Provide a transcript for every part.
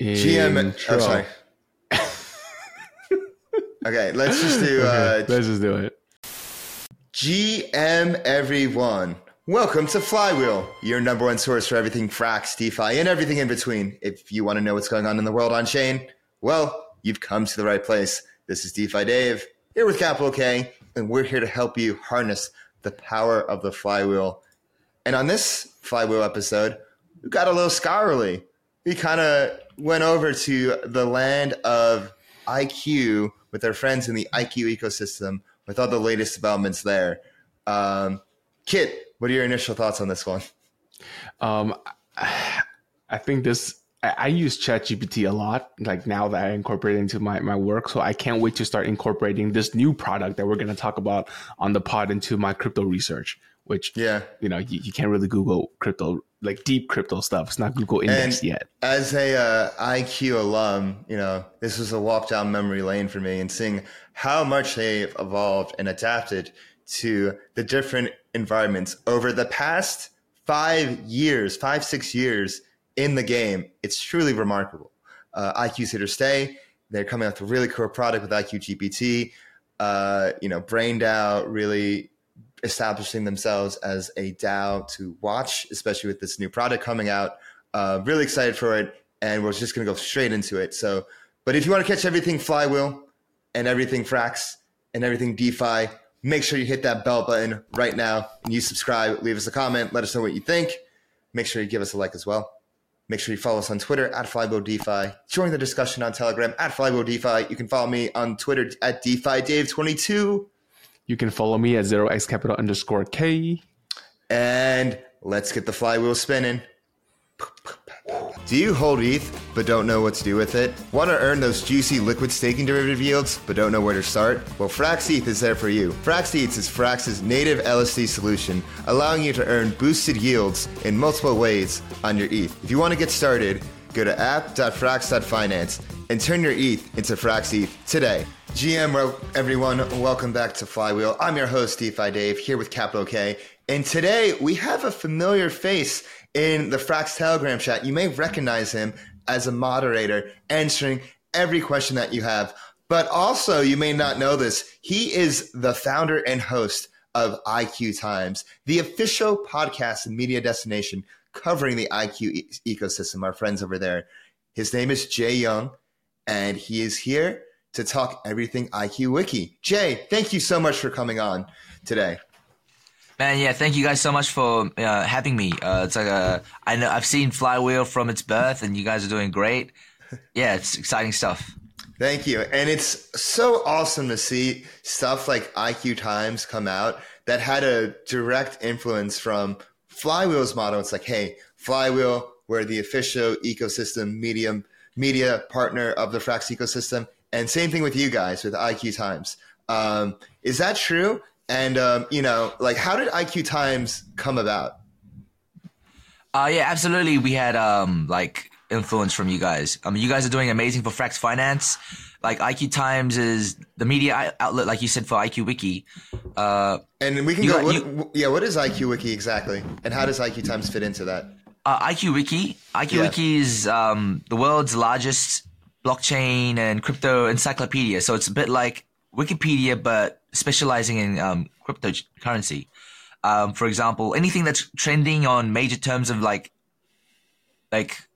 GM. Oh, sorry. okay, let's just do. Okay, Uh, let's just do it. GM everyone. Welcome to Flywheel, your number one source for everything Frax, DeFi, and everything in between. If you want to know what's going on in the world on chain, well, you've come to the right place. This is DeFi Dave, here with Kapital K, and we're here to help you harness the power of the flywheel. And on this Flywheel episode, we've got a little scholarly. We kind of went over to the land of IQ with our friends in the IQ ecosystem with all the latest developments there. Um, Kiet, what are your initial thoughts on this one? Um, I think this. I, use ChatGPT a lot. Like now that I incorporate it into my my work, so I can't wait to start incorporating this new product that we're going to talk about on the pod into my crypto research. Which Yeah. you know you, you can't really Google crypto like deep crypto stuff. It's not Google indexed And- yet. As a uh, IQ alum, you know, this was a walk down memory lane for me and seeing how much they've evolved and adapted to the different environments over the past five years, five, six years in the game. It's truly remarkable. Uh, IQ's here to stay. They're coming out with a really cool product with IQ GPT. Uh, you know, BrainDAO, really establishing themselves as a DAO to watch, especially with this new product coming out. Uh, really excited for it, and we're just going to go straight into it. So, but if you want to catch everything Flywheel and everything Frax and everything DeFi, make sure you hit that bell button right now and you subscribe. Leave us a comment. Let us know what you think. Make sure you give us a like as well. Make sure you follow us on Twitter at Flywheel DeFi. Join the discussion on Telegram at Flywheel DeFi. You can follow me on Twitter at DeFi Dave22. You can follow me at zero x capital underscore k. And let's get the flywheel spinning. Do you hold ETH but don't know what to do with it? Want to earn those juicy liquid staking derivative yields but don't know where to start? Well, Frax ETH is there for you. Frax ETH is Frax's native LSD solution, allowing you to earn boosted yields in multiple ways on your ETH. If you want to get started, go to app.frax.finance and turn your ETH into Frax ETH today. GM, everyone, welcome back to Flywheel. I'm your host, DeFi Dave, here with Kapital K. And today we have a familiar face in the Frax Telegram chat. You may recognize him as a moderator answering every question that you have. But also, you may not know this, he is the founder and host of IQ Times, the official podcast and media destination covering the IQ e- ecosystem, our friends over there. His name is Jae Young, and he is here to talk everything IQ Wiki. Jae, thank you so much for coming on today. Man, yeah, thank you guys so much for uh, having me. Uh, it's like a, I know I've seen Flywheel from its birth, and you guys are doing great. Yeah, it's exciting stuff. Thank you. And it's so awesome to see stuff like IQ Times come out that had a direct influence from Flywheel's model. It's like, hey, Flywheel, we're the official ecosystem medium media partner of the Frax ecosystem. And same thing with you guys with IQ Times. Um, is that true? And um, you know, like how did IQ Times come about? Uh, yeah, absolutely. We had um like influence from you guys. I mean, you guys are doing amazing for Frax Finance. Like IQ Times is the media outlet, like you said, for IQ Wiki. Uh, And we can You go. What, you- yeah, what is IQ Wiki exactly? And how does IQ Times fit into that? uh, IQ Wiki. IQ Yeah. Wiki is um, the world's largest blockchain and crypto encyclopedia. So it's a bit like Wikipedia, but specializing in um, cryptocurrency. Um, for example, anything that's trending on major terms of like, like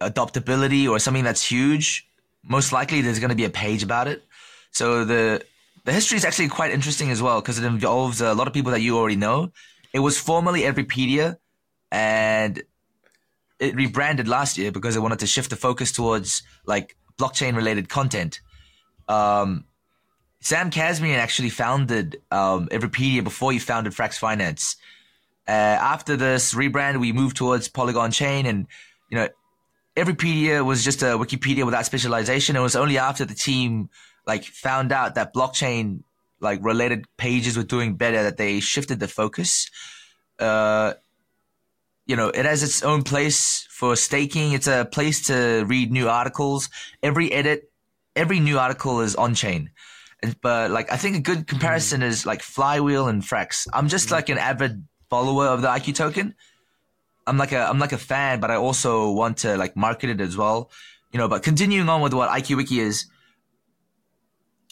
adoptability or something that's huge, most likely there's going to be a page about it. So the the history is actually quite interesting as well because it involves a lot of people that you already know. It was formerly Everpedia, and it rebranded last year because it wanted to shift the focus towards like blockchain related content. Um, Sam Kazemian actually founded um, Everpedia before he founded Frax Finance. Uh, after this rebrand, we moved towards Polygon Chain, and you know, Everpedia was just a Wikipedia without specialization. It was only after the team like found out that blockchain like related pages were doing better that they shifted the focus. Uh, you know, it has its own place for staking. It's a place to read new articles. Every edit, every new article is on chain. But like, I think a good comparison is like Flywheel and Frax. I'm just mm-hmm. like an avid follower of the IQ token. I'm like a, I'm like a fan, but I also want to like market it as well. you know, but continuing on with what IQ Wiki is,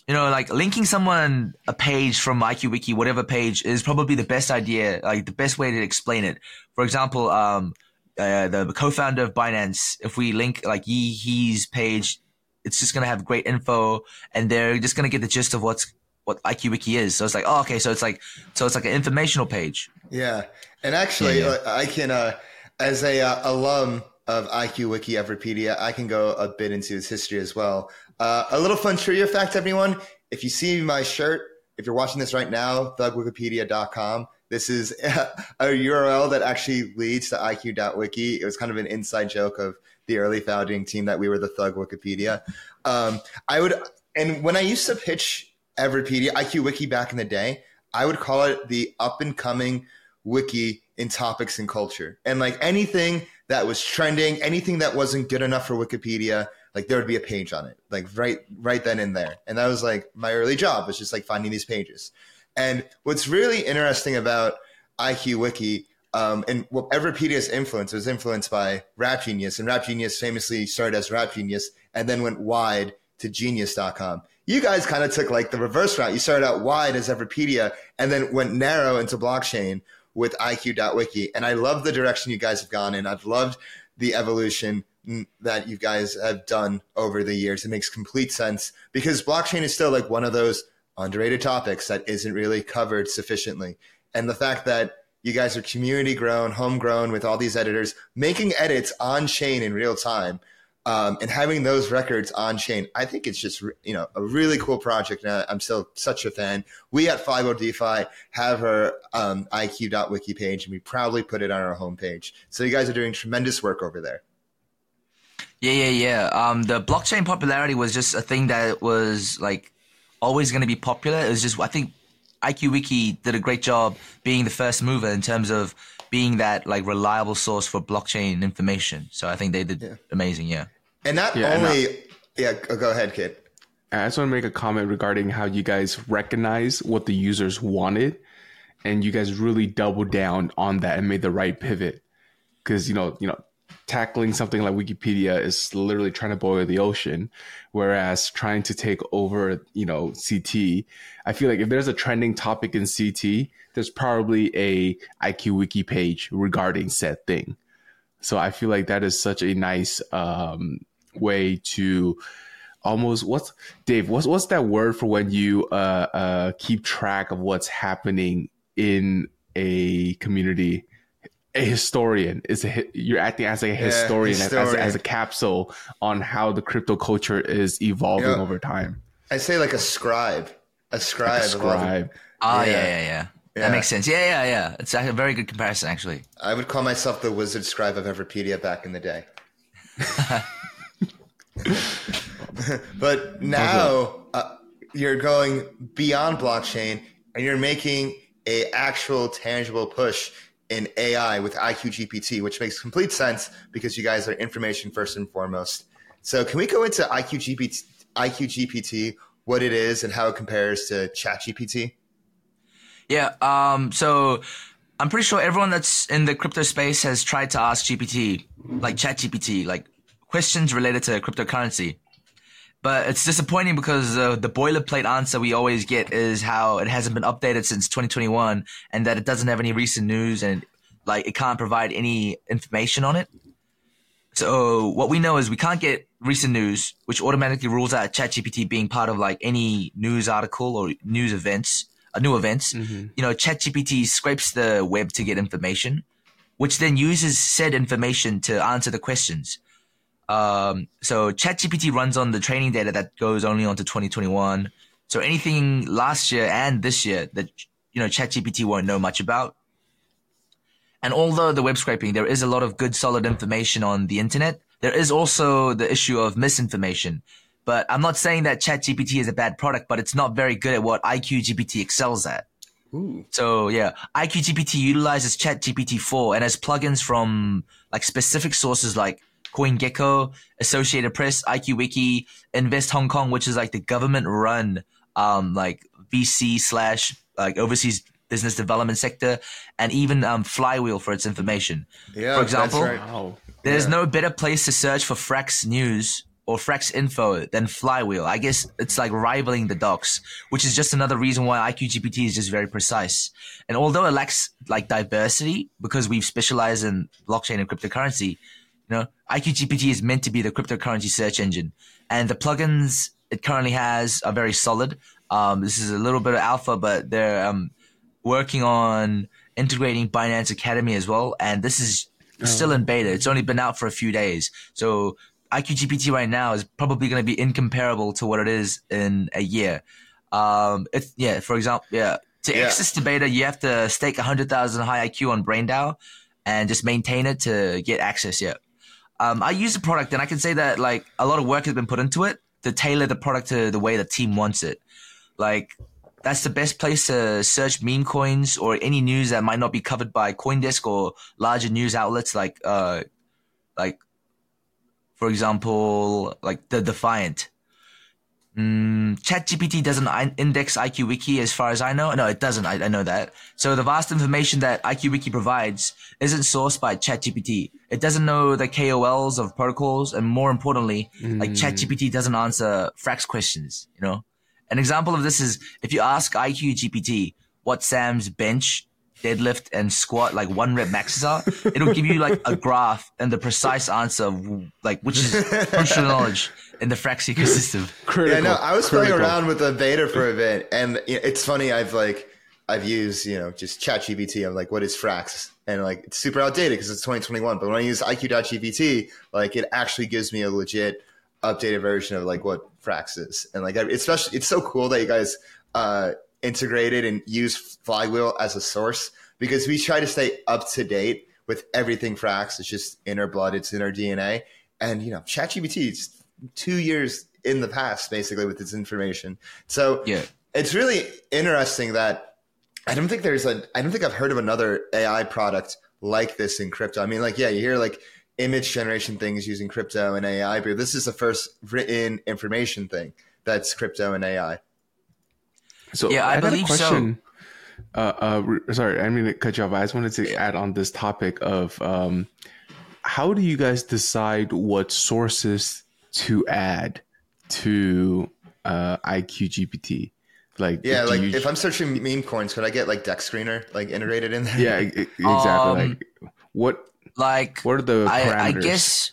you know, like linking someone a page from IQ Wiki, whatever page, is probably the best idea, like the best way to explain it. For example, um, uh, the co-founder of Binance, if we link like Yi He's page, it's just gonna have great info, and they're just gonna get the gist of what's what IQ Wiki is. So it's like, oh, okay, so it's like, so it's like an informational page. Yeah, and actually, Yeah, uh, I can, uh, as a uh, alum of IQ Wiki Everpedia, I can go a bit into its history as well. Uh, a little fun trivia fact, everyone. If you see my shirt, if you're watching this right now, thugwikipedia.com. This is a URL that actually leads to IQ.wiki. It was kind of an inside joke of the early founding team that we were the Thug Wikipedia. Um, I would, and when I used to pitch Everpedia, IQ Wiki back in the day, I would call it the up and coming wiki in topics and culture. And like anything that was trending, anything that wasn't good enough for Wikipedia, like there would be a page on it, like right right then and there. And that was like my early job was just like finding these pages. And what's really interesting about IQ Wiki um, and what Everpedia's influence was influenced by Rap Genius, and Rap Genius famously started as Rap Genius and then went wide to Genius.com. You guys kind of took like the reverse route. You started out wide as Everpedia and then went narrow into blockchain with IQ.wiki. And I love the direction you guys have gone in. I've loved the evolution that you guys have done over the years. It makes complete sense because blockchain is still like one of those underrated topics that isn't really covered sufficiently. And the fact that you guys are community grown, homegrown with all these editors, making edits on chain in real time, um, and having those records on chain, I think it's just you know a really cool project. And I'm still such a fan. We at 50 DeFi have our um, IQ.wiki page, and we proudly put it on our homepage. So you guys are doing tremendous work over there. Yeah, yeah, yeah. Um, the blockchain popularity was just a thing that was like always going to be popular. It was just I think IQ Wiki did a great job being the first mover in terms of being that like reliable source for blockchain information. So I think they did Yeah. amazing. Yeah. And not Yeah, and only, yeah, go go ahead, Kiet. I just want to make a comment regarding how you guys recognize what the users wanted, and you guys really doubled down on that and made the right pivot. Because you know, you know, tackling something like Wikipedia is literally trying to boil the ocean, whereas trying to take over, you know, CT. I feel like if there's a trending topic in CT, there's probably a IQ Wiki page regarding said thing. So I feel like that is such a nice um, way to almost what's Dave? What's what's that word for when you uh, uh, keep track of what's happening in a community? A historian is a, you're acting as a historian, As, as, historian. as a capsule on how the crypto culture is evolving Yeah. over time. I say like a scribe, a scribe. A of all the- scribe. Ah, Yeah. yeah, yeah, yeah. Yeah. That makes sense. Yeah, yeah, yeah. It's a very good comparison, actually. I would call myself the wizard scribe of Everpedia back in the day. but now uh, you're going beyond blockchain and you're making a actual tangible push in AI with IQ GPT, which makes complete sense because you guys are information first and foremost. So can we go into IQ GPT, IQ GPT, what it is and how it compares to ChatGPT? Yeah. Um. So I'm pretty sure everyone that's in the crypto space has tried to ask GPT, like ChatGPT, like questions related to cryptocurrency. But it's disappointing because uh, the boilerplate answer we always get is how it hasn't been updated since 2021 and that it doesn't have any recent news and like it can't provide any information on it. So what we know is we can't get recent news, which automatically rules out ChatGPT being part of like any news article or news events, uh, new events. You know, ChatGPT scrapes the web to get information, which then uses said information to answer the questions. Um, so ChatGPT runs on the training data that goes only on to 2021. So anything last year and this year that you know ChatGPT won't know much about. And although the web scraping, there is a lot of good, solid information on the internet. There is also the issue of misinformation. But I'm not saying that ChatGPT is a bad product, but it's not very good at what IQGPT excels at. So yeah, IQGPT utilizes ChatGPT 4 and has plugins from like specific sources like CoinGecko, Associated Press, IQWiki, Invest Hong Kong, which is like the government run, um, like VC slash like overseas business development sector, and even um, Flywheel for its information. Yeah, For example, that's right. Wow. there's Yeah. no better place to search for Frax news or Frax Info than Flywheel. I guess it's like rivaling the docs, which is just another reason why IQGPT is just very precise. And although it lacks like diversity because we've specialized in blockchain and cryptocurrency, you know, IQGPT is meant to be the cryptocurrency search engine. And the plugins it currently has are very solid. Um, this is a little bit of alpha, but they're um, working on integrating Binance Academy as well. And this is still in beta. It's only been out for a few days. So IQGPT right now is probably going to be incomparable to what it is in a year. Um, it's yeah, for example, yeah, to Yeah. access the beta, you have to stake 100,000 hiIQ on BrainDAO and just maintain it to get access. Yeah. Um, I use the product and I can say that like a lot of work has been put into it to tailor the product to the way the team wants it. Like that's the best place to search meme coins or any news that might not be covered by CoinDesk or larger news outlets like uh like for example like the Defiant. Mm, ChatGPT doesn't index IQWiki as far as I know. No, it doesn't. I, I know that. So the vast information that IQWiki provides isn't sourced by ChatGPT. It doesn't know the KOLs of protocols, and more importantly, like ChatGPT doesn't answer Frax questions. You know, an example of this is if you ask IQGPT what Sam's bench, deadlift, and squat like one rep maxes are, it'll give you like a graph and the precise answer of like which is crucial knowledge in the Frax ecosystem. Critical. Yeah, no, I was playing around with the beta for a bit, and you know, it's funny. I've like I've used you know just ChatGPT. I'm like, what is Frax? And like it's super outdated because it's 2021. But when I use IQ.GPT, like it actually gives me a legit updated version of like what Frax is, and like especially it's so cool that you guys uh, integrated and use Flywheel as a source because we try to stay up to date with everything Frax. It's just in our blood. It's in our DNA. And you know, ChatGPT is two years in the past, basically, with this information. So Yeah. it's really interesting that I don't think there's a I don't think I've heard of another AI product like this in crypto. I mean, like, yeah, you hear like image generation things using crypto and AI, but this is the first written information thing that's crypto and AI. So Yeah, I got a believe so. question. Uh, uh, sorry, I didn't mean to cut you off. I just wanted to add on this topic of um, how do you guys decide what sources to add to uh, IQ GPT? Like, Yeah, like you- if I'm searching meme coins, could I get like Dex Screener like integrated in there? yeah, exactly. Um, like, what Like what are the I, I parameters? guess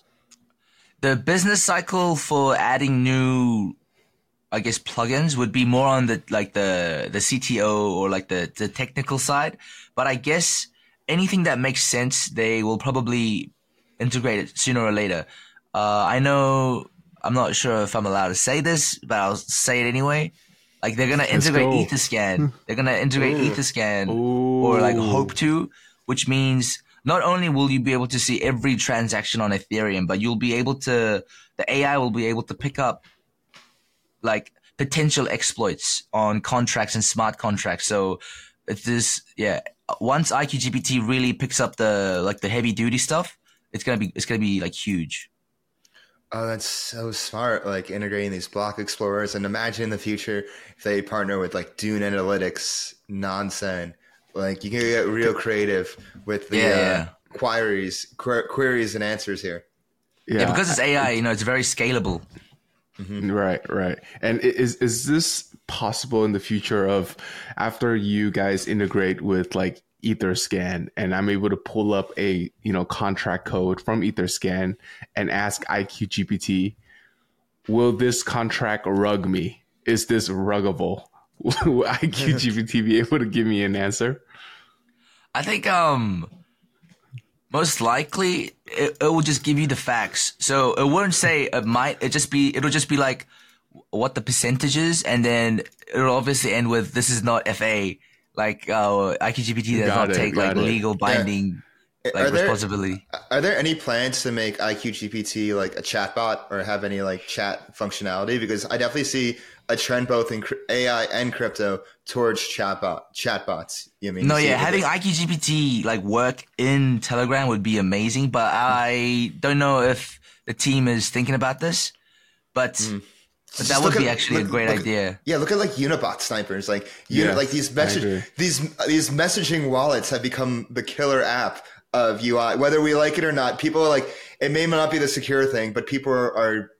the business cycle for adding new I guess plugins would be more on the like the the CTO or like the the technical side. But I guess anything that makes sense, they will probably integrate it sooner or later. Uh, I know I'm not sure if I'm allowed to say this, but I'll say it anyway. Like they're gonna Let's integrate go. Etherscan. They're gonna integrate Ooh. Etherscan or like hope to, which means not only will you be able to see every transaction on Ethereum, but you'll be able to, the AI will be able to pick up like potential exploits on contracts and smart contracts. So if this, yeah, once IQGPT really picks up the, like the heavy duty stuff, it's going to be, it's going to be like huge. Oh, that's so smart. Like integrating these block explorers, and imagine in the future if they partner with like Dune Analytics, nonsense. Like you can get real creative with the Yeah, uh, yeah. queries, quer- queries and answers here. yeah, Yeah, because it's AI, you know, it's very scalable. Right, right. And is is this possible in the future of after you guys integrate with like Etherscan and I'm able to pull up a, you know, contract code from Etherscan and ask iqgpt will this contract rug me? Is this ruggable? Will iqgpt be able to give me an answer? I think um most likely it, it will just give you the facts. So it wouldn't say it might. It just be it'll just be like what the percentage is, and then it'll obviously end with this is not FA. Like uh, IQGPT does Got not it, take like it. legal binding like are there responsibility. are there any plans to make IQGPT like a chatbot or have any like chat functionality? Because I definitely see a trend both in AI and crypto towards chatbot chatbots. You mean No, yeah, having it- IQGPT like work in Telegram would be amazing, but I don't know if the team is thinking about this. But, but that would look be at- actually a great look- idea. Yeah, look at like Unibot snipers. Like, uni- Yes, like these message these these messaging wallets have become the killer app of UI. Whether we like it or not, people are like it may not be the secure thing, but people are, are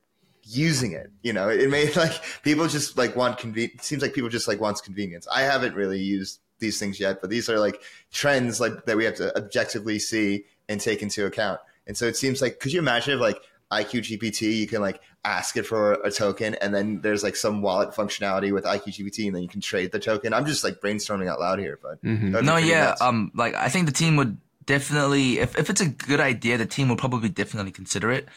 using it. You know, it may like people just like want conven. It seems like people just like wants convenience. I haven't really used these things yet, but these are like trends like that we have to objectively see and take into account. And so it seems like, could you imagine if like IQ GPT, you can like ask it for a token, and then there's like some wallet functionality with IQ GPT, and then you can trade the token. I'm just like brainstorming out loud here, but mm-hmm. no, yeah, nuts. um, like I think the team would definitely, if if it's a good idea, the team will probably definitely consider it.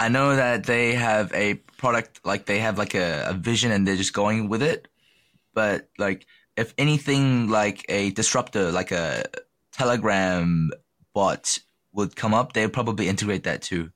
I know that they have a product, like they have like a, a vision, and they're just going with it. But like, if anything like a disruptor, like a Telegram bot would come up, they'd probably integrate that too.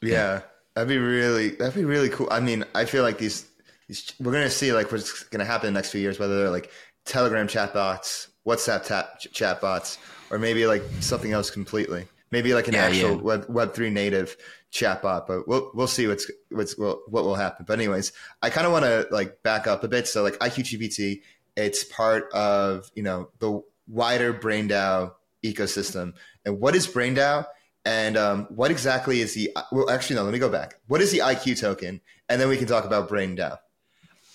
Yeah, that'd be really that'd be really cool. I mean, I feel like these these we're gonna see like what's gonna happen in the next few years, whether they're like Telegram chatbots, WhatsApp tap, chatbots, or maybe like something else completely. Maybe like an yeah, actual yeah. Web Web three native chatbot, but we'll we'll see what's what's what will happen. But anyways, I kind of want to like back up a bit. So like IQGPT, it's part of you know the wider BrainDAO ecosystem. And what is BrainDAO? And um, what exactly is the? Well, actually, no. Let me go back. What is the IQ token? And then we can talk about BrainDAO.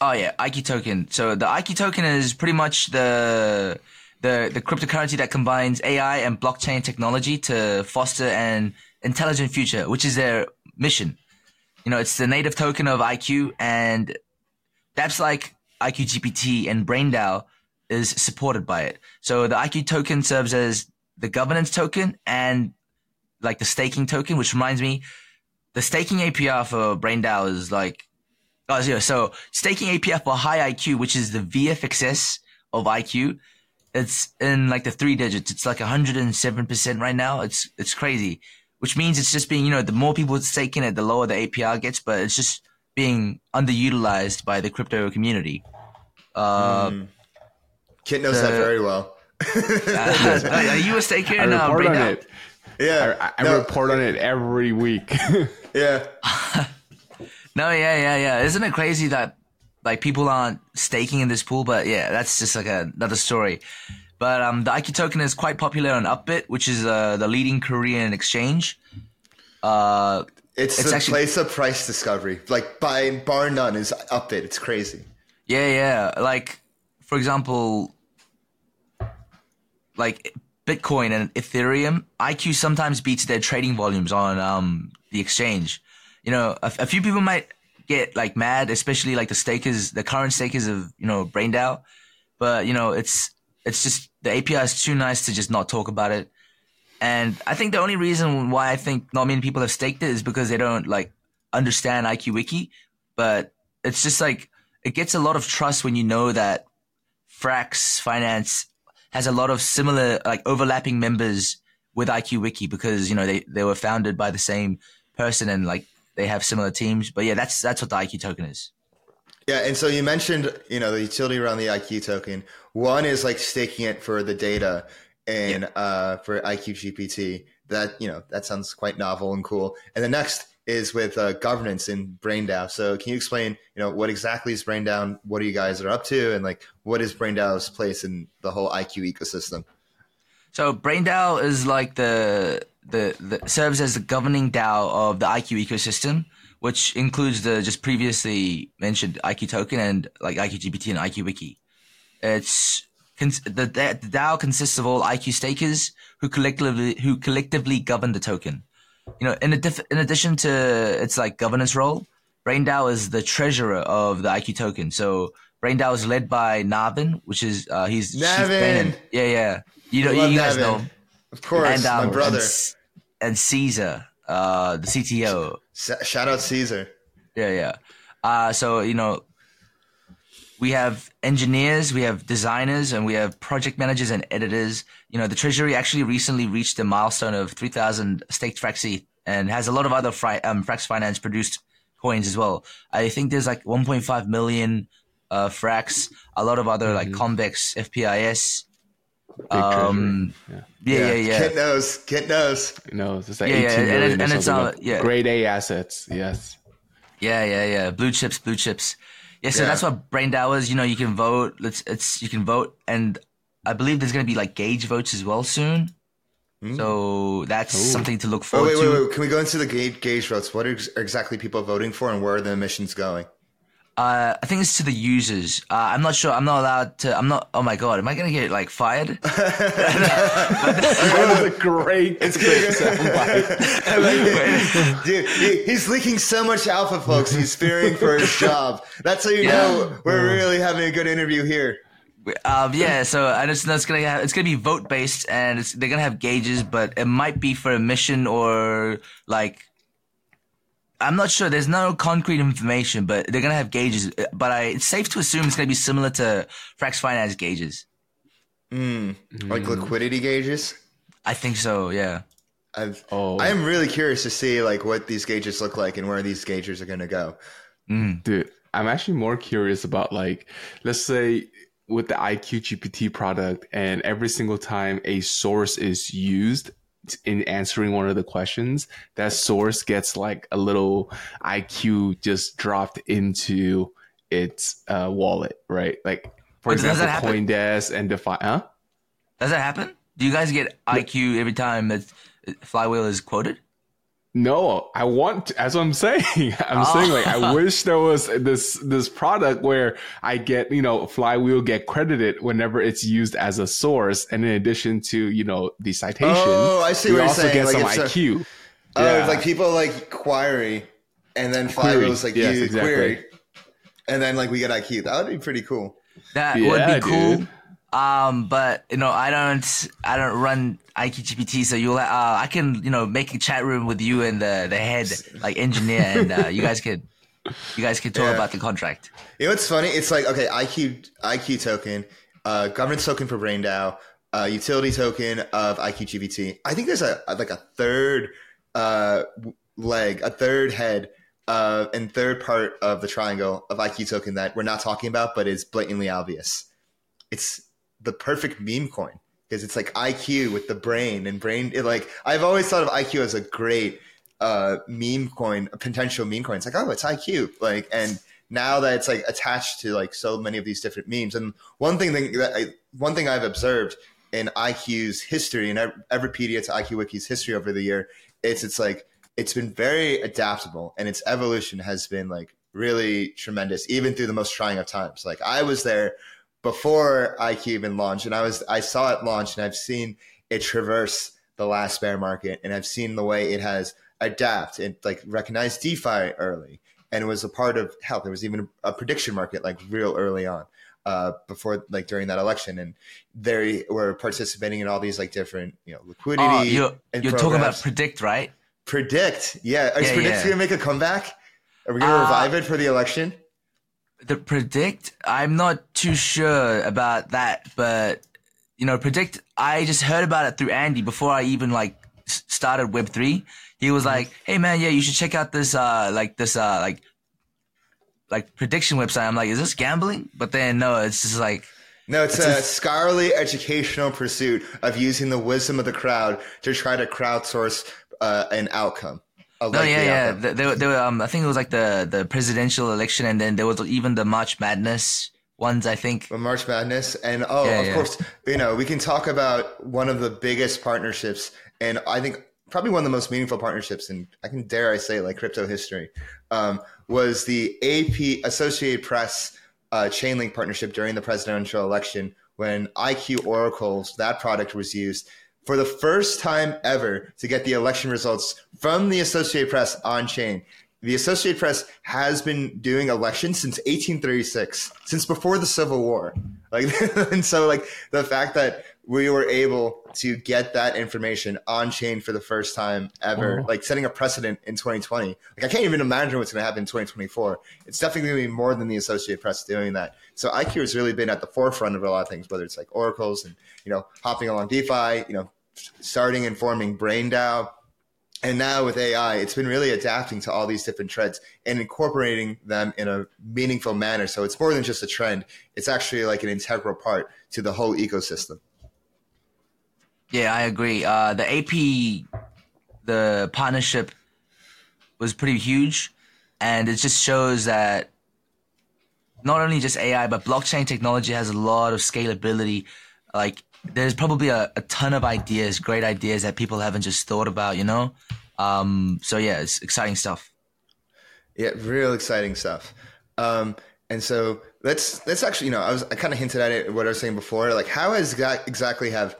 Oh yeah, IQ token. So the IQ token is pretty much the the the cryptocurrency that combines AI and blockchain technology to foster an intelligent future, which is their mission. You know, it's the native token of IQ, and that's like IQ GPT and BrainDAO is supported by it. So the IQ token serves as the governance token and like the staking token, which reminds me, the staking APR for BrainDAO is like, oh, yeah, so staking APR for hiIQ, which is the veFXS of IQ, it's in like the three digits. It's like 107% right now. It's, it's crazy, which means it's just being, you know, the more people staking it, the lower the APR gets, but it's just being underutilized by the crypto community. Uh, mm. Kiet knows the, that very well. uh, are you a staker? I report on it. Yeah, I, I no. report on it every week. yeah. no, yeah, yeah, yeah. Isn't it crazy that like people aren't staking in this pool? But yeah, that's just like a, another story. But um, the IQ token is quite popular on Upbit, which is uh, the leading Korean exchange. Uh, it's, it's the actually, place of price discovery. Like by bar none is Upbit. It's crazy. Yeah, yeah. Like for example, like Bitcoin and Ethereum, IQ sometimes beats their trading volumes on um, the exchange. You know, a, a, few people might get like mad, especially like the stakers, the current stakers of you know BrainDAO, but you know it's it's just the API is too nice to just not talk about it. And I think the only reason why I think not many people have staked it is because they don't like understand IQ Wiki. But it's just like it gets a lot of trust when you know that Frax Finance has a lot of similar, like overlapping members with IQ Wiki because, you know, they, they were founded by the same person and like they have similar teams. But yeah, that's, that's what the IQ token is. Yeah. And so you mentioned, you know, the utility around the IQ token. One is like staking it for the data and, yeah. uh, for IQ GPT that, you know, that sounds quite novel and cool. And the next is with uh, governance in BrainDAO. So can you explain, you know, what exactly is BrainDAO? What are you guys are up to, and like what is BrainDAO's place in the whole IQ ecosystem? So BrainDAO is like the, the the serves as the governing DAO of the IQ ecosystem, which includes the just previously mentioned IQ token and like IQ GPT and IQ Wiki. It's the, the DAO consists of all IQ stakers who collectively who collectively govern the token you know, in, adif- in addition to its like governance role, BrainDAO is the treasurer of the IQ token. So BrainDAO is led by Navin, which is uh, he's Navin. Yeah, yeah. You know, you guys Navin. know, of course, and, um, my brother, and, and Caesar, uh, the CTO. Shout out Caesar. Yeah, yeah. Uh, so you know, we have engineers, we have designers, and we have project managers and editors. You know, the Treasury actually recently reached a milestone of 3,000 staked Fraxi and has a lot of other fri- um, Frax Finance produced coins as well. I think there's like 1.5 million uh, Frax, a lot of other mm-hmm. like Convex, FPIS. Um, yeah. Yeah, yeah, yeah, Kent knows. Kent knows. knows. It's like yeah, 18 yeah, million and, and it's uh, yeah. grade A assets. Yes. Yeah, yeah, yeah. Blue chips, blue chips. Yeah, so yeah. that's what BrainDAO is. You know, you can vote. Let's it's you can vote, and I believe there's going to be like gauge votes as well soon. Hmm. So that's something to look Oh forward wait, to. wait, wait! Can we go into the gauge, gauge votes? What are ex- exactly people voting for, and where are the emissions going? Uh, I think it's to the users. Uh, I'm not sure. I'm not allowed to. I'm not. Oh my god, am I gonna get like fired? That was a great, great soundbite. Dude, he, he's leaking so much alpha, folks. He's fearing for his job. That's how you know we're really having a good interview here. Um, yeah, so and know it's gonna have, it's gonna be vote based, and it's, they're gonna have gauges, but it might be for emission or like I'm not sure. There's no concrete information, but they're gonna have gauges. Uh, but I, it's safe to assume it's gonna be similar to Frax Finance gauges. Hmm. Like hmm. liquidity gauges. I think so. Yeah. I've, Oh. I am really curious to see like what these gauges look like and where these gauges are going to go. Hmm. Dude, I'm actually more curious about like, let's say with the IQ GPT product, and every single time a source is used in answering one of the questions, that source gets like a little IQ just dropped into its uh, wallet, right? Like, for Wait, example? CoinDesk and Defi, huh? Does that happen? Do you guys get IQ every time that Flywheel is quoted? No, I want. To, as I'm saying, I'm saying like I wish there was this this product where I get you know flywheel get credited whenever it's used as a source, and in addition to you know the citation, Oh, I see we what you're also saying. get Like, some it's a- IQ. Oh, Yeah. like people like query, and then Query. flywheels like Yes, you exactly. query, and then like we get IQ. That would be pretty cool. That Yeah, would be cool. dude. Um, but you know, I don't, I don't run IQGPT, so you'll, uh, I can, you know, make a chat room with you and the the head like engineer, and uh, you guys could, you guys could talk Yeah. about the contract. You know what's funny? It's like okay, IQ IQ token, uh, governance token for BrainDAO, uh, utility token of IQ GPT. I think there's a like a third uh, leg, a third head, uh, and third part of the triangle of IQ token that we're not talking about, but is blatantly obvious. It's the perfect meme coin because it's like IQ with the brain and brain. It like I've always thought of IQ as a great uh, meme coin, a potential meme coin. It's like oh, it's IQ, like and now that it's like attached to like so many of these different memes. And one thing that I, one thing I've observed in IQ's history and Ev- Everpedia to IQ Wiki's history over the year, it's it's like it's been very adaptable and its evolution has been like really tremendous, even through the most trying of times. Like I was there before IQ even launched, and I was I saw it launch, and I've seen it traverse the last bear market, and I've seen the way it has adapt and like recognize DeFi early, and it was a part of health. There was even a prediction market like real early on. Uh, before like during that election, and they were participating in all these like different you know liquidity. Oh, you're, you're talking about PredIQt, right? PredIQt. Yeah, is Yeah, PredIQt yeah. gonna make a comeback? Are we gonna Uh, revive it for the election? The PredIQt, I'm not too sure about that, but you know, PredIQt. I just heard about it through Andy before I even like started Web three. He was like, "Hey man, yeah, you should check out this uh like this uh like like prediction website." I'm like, "Is this gambling?" But then no, it's just like No, it's It's a a- scholarly educational pursuit of using the wisdom of the crowd to try to crowdsource uh, an outcome. A No, likely yeah, yeah. outcome. There, there were, um, I think it was like the the presidential election, and then there was even the March Madness ones. I think. But March Madness, and oh, Yeah, of yeah. course, you know we can talk about one of the biggest partnerships, and I think probably one of the most meaningful partnerships, and I can dare I say like crypto history, um, was the AP Associated Press uh, Chainlink partnership during the presidential election when IQ Oracle's that product was used for the first time ever to get the election results from the Associated Press on chain. The Associated Press has been doing elections since 1836, since before the Civil War. Like, and so like the fact that we were able to get that information on chain for the first time ever, Oh. like setting a precedent in 2020. Like, I can't even imagine what's going to happen in 2024. It's definitely going to be more than the Associated Press doing that. So IQ has really been at the forefront of a lot of things, whether it's like oracles and you know hopping along DeFi, you know, starting and forming BrainDAO. And now with AI, it's been really adapting to all these different trends and incorporating them in a meaningful manner. So it's more than just a trend; it's actually like an integral part to the whole ecosystem. Yeah, I agree. Uh, the AP, the partnership was pretty huge, and it just shows that not only just AI but blockchain technology has a lot of scalability. Like there's probably a, a ton of ideas, great ideas that people haven't just thought about, you know? Um, so yeah, it's exciting stuff. Yeah, real exciting stuff. Um, and so let's let's actually, you know, I was I kind of hinted at it what I was saying before. Like, how has exactly have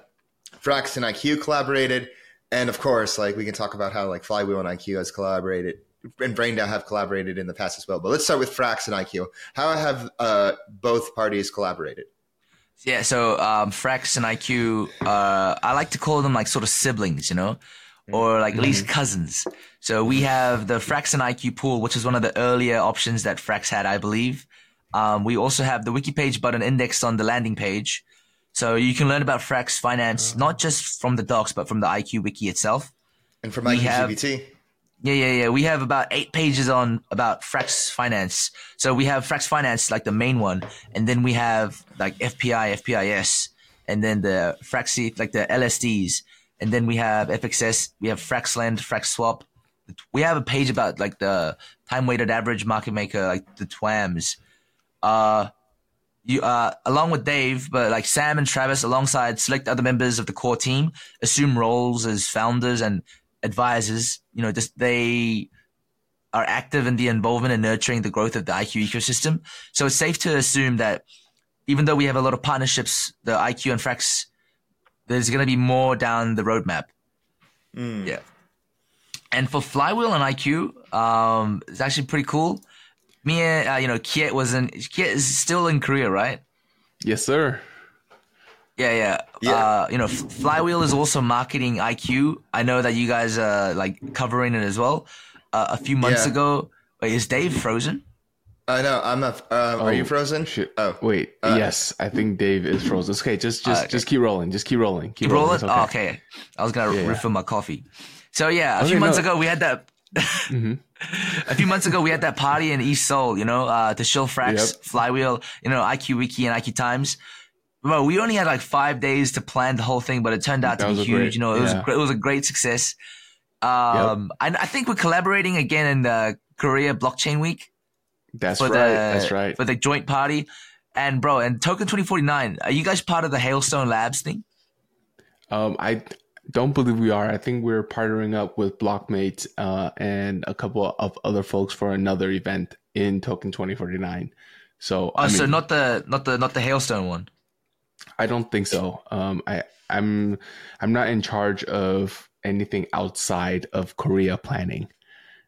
Frax and IQ collaborated? And of course, like we can talk about how like Flywheel and IQ has collaborated and BrainDAO have collaborated in the past as well. But let's start with Frax and IQ. How have uh, both parties collaborated? Yeah, so um, Frax and IQ, uh, I like to call them like sort of siblings, you know, or like at least mm-hmm. cousins. So we have the Frax and IQ pool, which is one of the earlier options that Frax had, I believe. Um, we also have the wiki page button indexed on the landing page. So you can learn about Frax finance, uh-huh. not just from the docs, but from the IQ wiki itself. And from IQ GPT. Yeah, yeah, yeah. We have about eight pages on about Frax Finance. So we have Frax Finance, like the main one, and then we have like FPI, FPIS, and then the Fraxi, like the LSDs, and then we have FXS. We have Fraxlend, FraxSwap. We have a page about like the time weighted average market maker, like the TWAMMs. Uh, you uh, along with Dave, but like Sam and Travis, alongside select other members of the core team, assume roles as founders and advisors, you know, just they are active in the involvement and nurturing the growth of the IQ ecosystem. So it's safe to assume that even though we have a lot of partnerships, the IQ and Frax, there's going to be more down the roadmap. Mm. Yeah. And for Flywheel and IQ, um, it's actually pretty cool. Me, uh, you know, Kiet was in, Kiet is still in Korea, right? Yes, sir. Yeah, yeah. yeah. Uh, you know, Flywheel is also marketing IQ. I know that you guys are like covering it as well. Uh, a few months yeah. ago, wait, is Dave frozen? Uh, know I'm not. Um, oh, are you frozen? Shit. Oh, wait. Uh, yes, I think Dave is frozen. Okay, just just okay. just keep rolling. Just keep rolling. Keep, keep rolling. rolling? Okay. Oh, okay. I was gonna yeah, refill my coffee. So yeah, a okay, few months no. ago we had that. mm-hmm. a few months ago we had that party in East Seoul. You know, uh, the Shill Frax yep. Flywheel. You know, IQ Wiki and IQ Times. Bro, we only had like five days to plan the whole thing, but it turned out that to be huge. Great, you know, it yeah. was it was a great success. Um, yep. I, I think we're collaborating again in the Korea Blockchain Week. That's right. The, that's right. For the joint party, and bro, and Token twenty forty nine. Are you guys part of the Hailstone Labs thing? Um, I don't believe we are. I think we're partnering up with Blockmates uh, and a couple of other folks for another event in Token twenty forty nine. So, oh, I mean, so not the not the not the Hailstone one. I don't think so. Um, I I'm I'm not in charge of anything outside of Korea planning.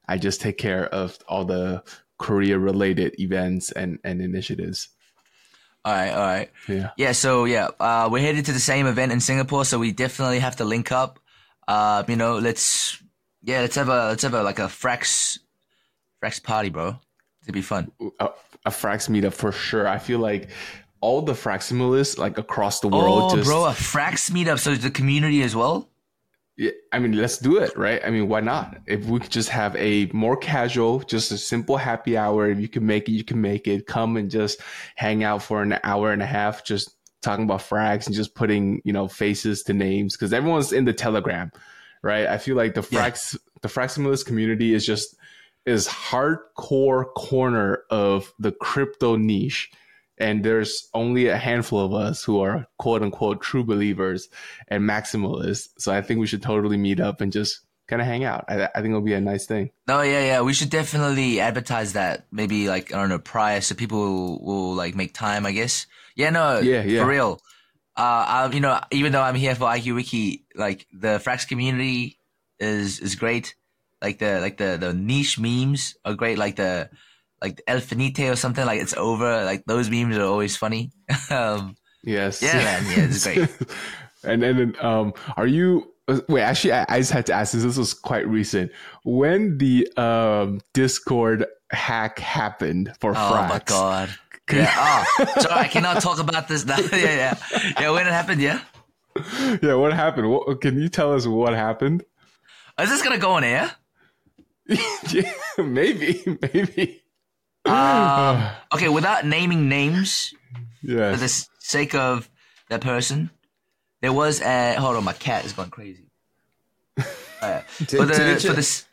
I just take care of all the Korea related events and and initiatives. All right, all right. Yeah. Yeah, so yeah, uh, we're headed to the same event in Singapore, so we definitely have to link up. Uh, you know, let's yeah, let's have a let's have a like a Frax Frax party, bro. It'd be fun. A, a Frax meetup for sure. I feel like all the Fraximalists like across the world. Oh, just, bro, a Frax meetup. So it's the community as well. Yeah, I mean, let's do it, right? I mean, why not? If we could just have a more casual, just a simple happy hour. If you can make it, you can make it. Come and just hang out for an hour and a half, just talking about Frax and just putting, you know, faces to names because everyone's in the Telegram, right? I feel like the frax, yeah. the Fraximalist community is just is hardcore corner of the crypto niche and there's only a handful of us who are quote unquote true believers and maximalists. So I think we should totally meet up and just kind of hang out. I, I, think it'll be a nice thing. Oh yeah, yeah. We should definitely advertise that. Maybe like I don't know prior, so people will, will like make time. I guess. Yeah, no. Yeah, yeah. For real. Uh, I, you know, even though I'm here for IQ Wiki, like the Frax community is is great. Like the like the the niche memes are great. Like the like El Finite or something like it's over. Like those memes are always funny. um, yes. Yeah, man. Yeah, it's great. and then, um, are you? Wait, actually, I, I, just had to ask this. This was quite recent. When the um, Discord hack happened for oh Frax. my god. Yeah. Oh, sorry, I cannot talk about this now. yeah, yeah, yeah. When it happened, yeah. Yeah, what happened? What, can you tell us what happened? Is this gonna go on air? yeah, maybe, maybe. Um, okay, without naming names, yes. for the sake of that person, there was a. Hold on, my cat is going crazy. Uh, for the, for this,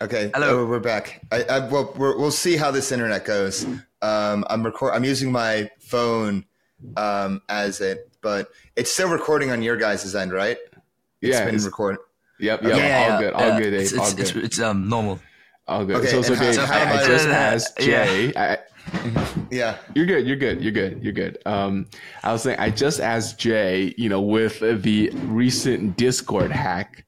okay, hello, oh, we're back. I, I well, we will see how this internet goes. Um, I'm record. I'm using my phone um, as a but it's still recording on your guys' end, right? It's yeah, been it's- recording. yep, yep, yeah, all yeah, good, all yeah. good, Dave, It's, all it's, good. it's, it's um normal. All good. Okay, so, so Dave, so I, I I- just asked yeah. Jae. I, Yeah. You're good. You're good. You're good. You're good. Um, I was saying, I just asked Jae, you know, with the recent Discord hack,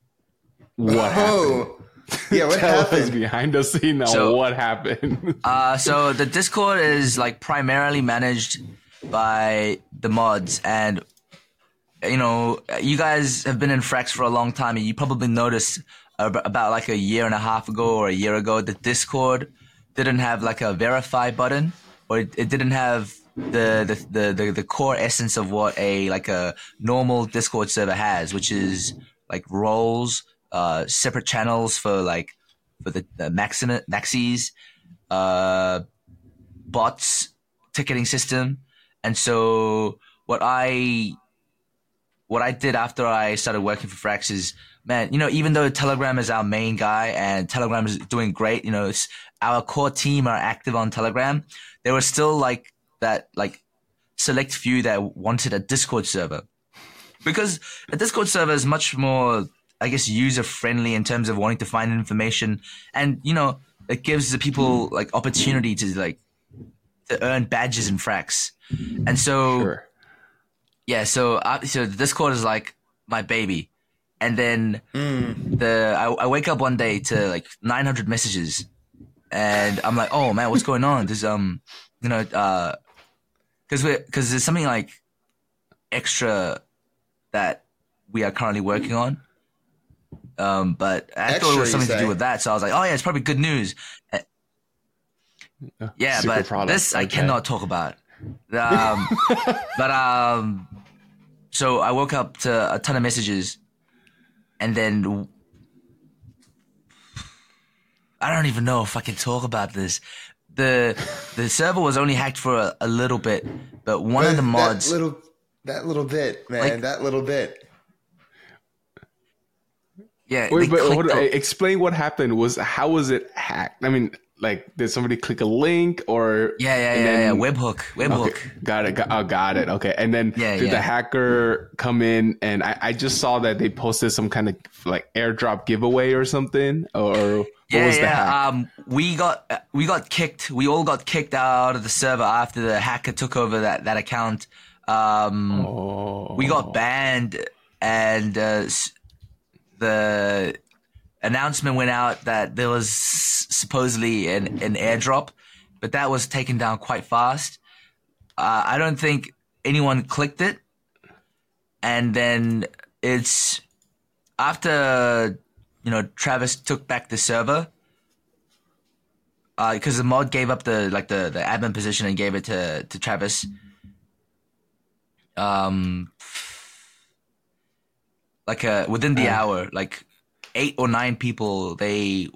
what happened? Oh, yeah. What Tell us happened? behind the scene now. So- what happened? Uh, so the Discord is like primarily managed by the mods, and you know, you guys have been in Frax for a long time, and you probably noticed ab- about like a year and a half ago or a year ago, the Discord didn't have like a verify button, or it, didn't have the, the the the the core essence of what a like a normal Discord server has, which is like roles, uh, separate channels for like for the, the maxima, maxis, uh, bots, ticketing system, and so what I what I did after I started working for Frax is, man, you know, even though Telegram is our main guy and Telegram is doing great, you know, our core team are active on Telegram. There was still like that, like select few that wanted a Discord server because a Discord server is much more, I guess, user friendly in terms of wanting to find information, and you know, it gives the people like opportunity to like to earn badges and Frax, and so Sure. yeah, so uh, so the Discord is like my baby, and then the I, I wake up one day to like 900 messages, and I'm like, oh man, what's going on? There's um, you know, uh, because we because there's something like extra that we are currently working on. Um, but I thought it was something to do with that, so I was like, oh yeah, it's probably good news. Uh, Yeah, Secret but product, this I okay. cannot talk about. Um, but um, so I woke up to a ton of messages, and then I don't even know if I can talk about this. the The server was only hacked for a, a little bit, but one of the mods That mods. little, that little bit, man. Like- that little bit. yeah, Wait, but hold on, on- explain what happened. Was how was it hacked? I mean, like, did somebody click a link or? yeah, yeah, yeah, yeah. then- Webhook, webhook. Okay, got it. Got, oh, got it. Okay, and then Yeah, did yeah. the hacker come in? And I, I just saw that they posted some kind of like airdrop giveaway or something. Or what Yeah, was the hack? yeah. Um, we got we got kicked. We all got kicked out of the server after the hacker took over that that account. Um, oh, we got banned, and uh, the announcement went out that there was supposedly an, an airdrop, but that was taken down quite fast. Uh, I don't think anyone clicked it, and then it's after you know Travis took back the server because the mod gave up the like the the admin position and gave it to to Travis. Um, like uh, within the hour, like eight or nine people, they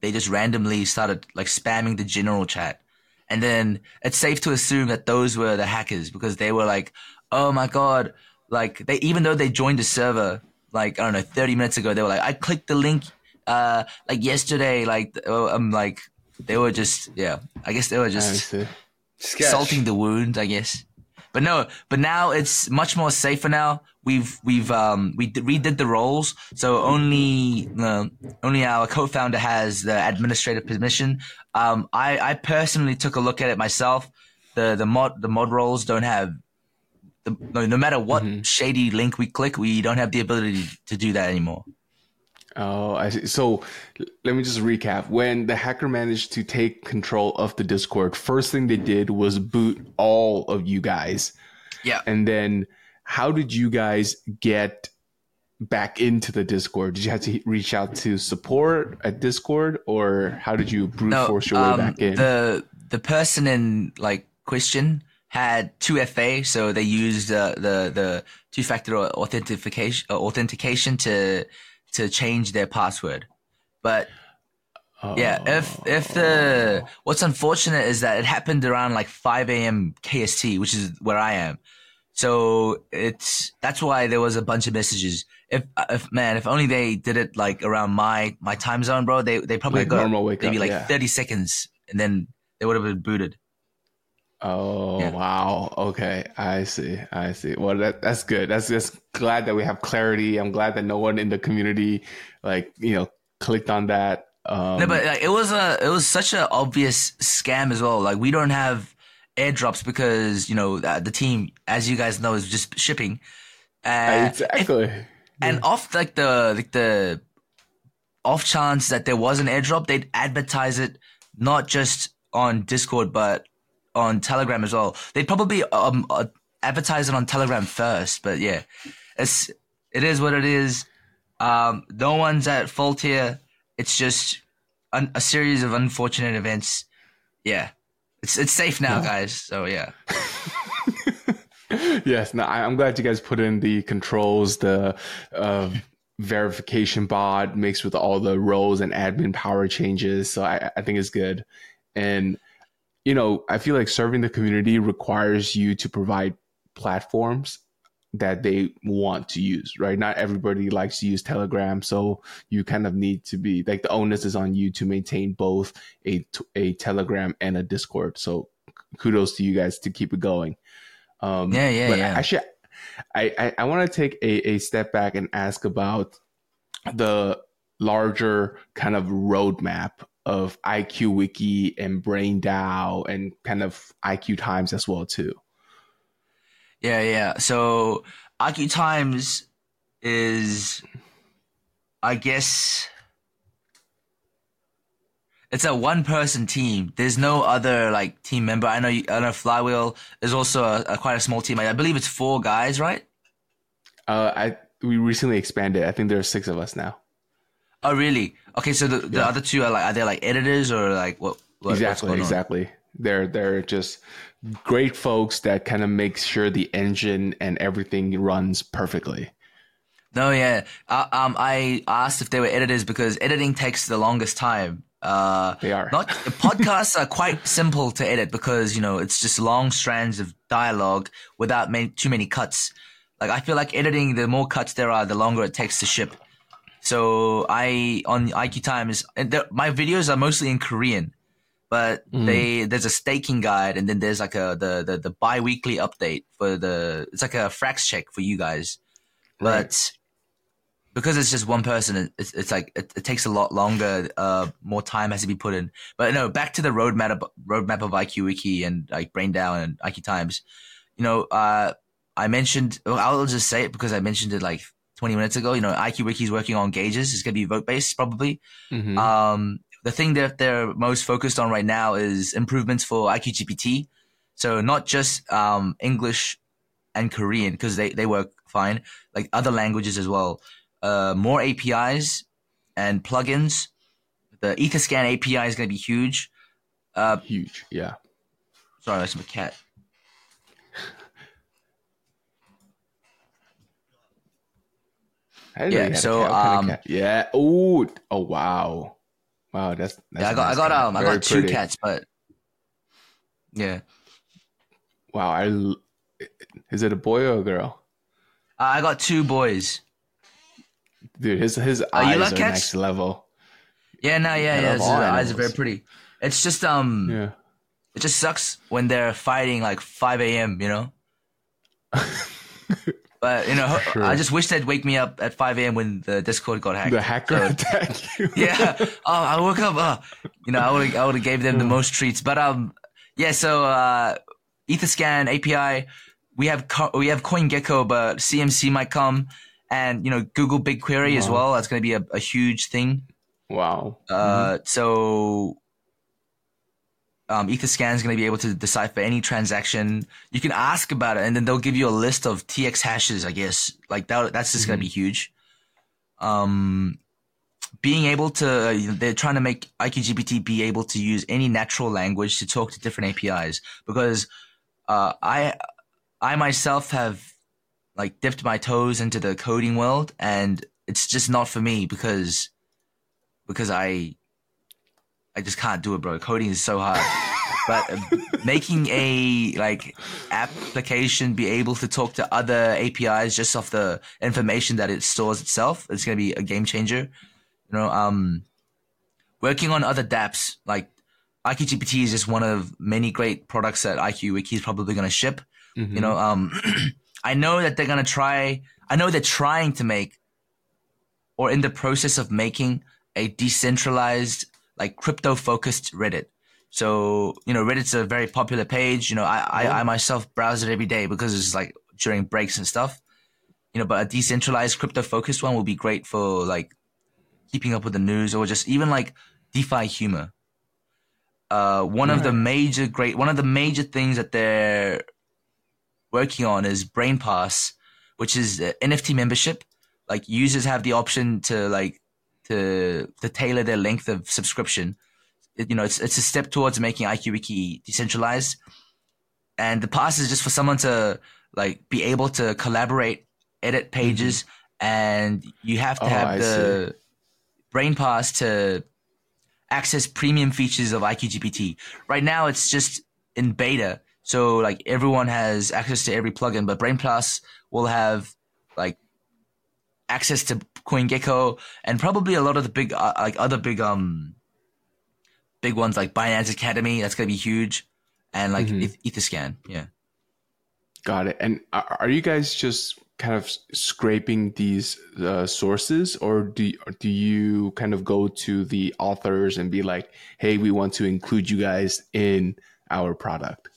they just randomly started like spamming the general chat, and then it's safe to assume that those were the hackers because they were like, "Oh my god!" Like they even though they joined the server like I don't know thirty minutes ago, they were like, "I clicked the link uh like yesterday." Like uh, I'm like they were just yeah, I guess they were just salting the wound, I guess. But no, but now it's much more safer now. We've we've um we d- redid the roles, so only uh, only our co-founder has the administrative permission. Um, I I personally took a look at it myself. The the mod the mod roles don't have. The, no, no matter what shady link we click, we don't have the ability to do that anymore. Oh, I see. So let me just recap. When the hacker managed to take control of the Discord, first thing they did was boot all of you guys. Yeah. And then how did you guys get back into the Discord? Did you have to reach out to support at Discord or how did you brute force your way um, back in? The the person in like question had two FA, so they used uh, the the two factor authentication uh, authentication to to change their password. But yeah, if if the oh. what's unfortunate is that it happened around like 5 a.m. KST, which is where I am. So it's that's why there was a bunch of messages. If if man, if only they did it like around my my time zone, bro, they they probably Like got normal wake maybe up, like yeah. 30 seconds, and then they would have been booted. Oh Yeah. wow. Okay, I see. I see. Well, that that's good. That's just glad that we have clarity. I'm glad that no one in the community, like you know, clicked on that. Um, No, but like, it was a it was such an obvious scam as well. Like we don't have airdrops because you know uh, the team, as you guys know, is just shipping. Uh, exactly. and off like the like the off chance that there was an airdrop, they'd advertise it not just on Discord but on Telegram as well. They'd probably um uh, advertise it on Telegram first, but yeah, it's it is what it is. Um, no one's at fault here. It's just un- a series of unfortunate events. Yeah, it's it's safe now, guys. So yeah. yes. No, I'm glad you guys put in the controls, the uh, verification bot mixed with all the roles and admin power changes. So I, I think it's good. And you know, I feel like serving the community requires you to provide platforms that they want to use, right? Not everybody likes to use Telegram, so you kind of need to be like the onus is on you to maintain both a a Telegram and a Discord. So kudos to you guys to keep it going. Um, Yeah, yeah, but yeah. Actually, I I, I want to take a, a step back and ask about the larger kind of roadmap of IQ Wiki and Brain DAO and kind of IQ Times as well too. Yeah, yeah. So IQ Times is, I guess, it's a one-person team. There's no other like team member. I know. You, I know Flywheel is also a, a quite a small team. I, I believe it's four guys, right? Uh, I we recently expanded. I think there are six of us now. Oh, really? Okay, so the, the Yeah. other two are like are they like editors or like what? what what's exactly, on? exactly. They're they're just great folks that kind of make sure the engine and everything runs perfectly. No, yeah. Uh, um, I asked if they were editors because editing takes the longest time. Uh, They are. not podcasts are quite simple to edit because you know it's just long strands of dialogue without many, too many cuts. Like I feel like editing, the more cuts there are, the longer it takes to ship. So I on IQ Times, and my videos are mostly in Korean, but Mm. they there's a staking guide and then there's like a the the, the bi-weekly update for the it's like a frax check for you guys, Right. but because it's just one person, it- it's, it's like it, it takes a lot longer. Uh, more time has to be put in. But no, back to the roadmap of, roadmap of IQ Wiki and like Brain DAO and IQ Times. You know, uh, I mentioned. I'll just say it because I mentioned it like 20 minutes ago. You know, IQ is working on gauges. It's gonna be vote based probably. Mhm. Um, the thing that they're most focused on right now is improvements for IQ GPT. So not just um, English and Korean because they, they work fine, like other languages as well. Uh, more APIs and plugins. The Etherscan API is going to be huge. Uh, Huge, yeah. sorry, that's my cat. I didn't Yeah, know you had a so, cat. Kind of um, yeah. Oh, oh wow, wow. That's, that's Yeah, I got I got cat. um I Very got two pretty. cats, but yeah, Wow, I is it a boy or a girl? uh, I got two boys. Dude, his his you eyes like are cats? next level. Yeah, no, yeah, I yeah. his eyes are very pretty. It's just um, Yeah. it just sucks when they're fighting like 5 a.m. You know. But you know, Sure. I just wish they'd wake me up at 5 a.m. when the Discord got hacked. The hacker So- attacked you. yeah. Oh, I woke up. Uh, you know, I would I would have gave them the most treats. But um, yeah. So uh, Etherscan API, we have co- we have CoinGecko, but CMC might come, and you know Google BigQuery as well. That's going to be a, a huge thing. Wow. Uh, so um, Etherscan is going to be able to decipher any transaction. You can ask about it, and then they'll give you a list of TX hashes. I guess like that. That's just going to be huge. Um, being able to, they're trying to make IQGPT be able to use any natural language to talk to different APIs because uh, I, I myself have like dipped my toes into the coding world, and it's just not for me because because I I just can't do it, bro. Coding is so hard. but uh, making a like application be able to talk to other APIs just off the information that it stores itself, it's gonna be a game changer. You know, um, working on other DApps like IQGPT is just one of many great products that IQ Wiki is probably going to ship. Mhm. You know, um, I know that they're going to try. I know they're trying to make, or in the process of making, a decentralized, like crypto focused Reddit. So you know, Reddit's a very popular page. You know, I, I, I myself browse it every day because it's like during breaks and stuff. You know, but a decentralized crypto focused one will be great for like keeping up with the news or just even like DeFi humor. Uh, one of the major great one of the major things that they're working on is Brain Pass, which is NFT membership. Like users have the option to like to to tailor their length of subscription. It- you know, it's it's a step towards making IQWiki decentralized, and the pass is just for someone to like be able to collaborate, edit pages, and you have to Mm-hmm. Oh, have I the Brain Pass to access premium features of IQGPT. Right now, it's just in beta, so like everyone has access to every plugin, but Brain Pass will have like access to CoinGecko and probably a lot of the big uh, like other big um big ones like Binance Academy. That's gonna be huge, and like Mhm. Eth- Etherscan. Yeah. Got it. And are you guys just kind of scraping these uh, sources, or do do you kind of go to the authors and be like, "Hey, we want to include you guys in our product"?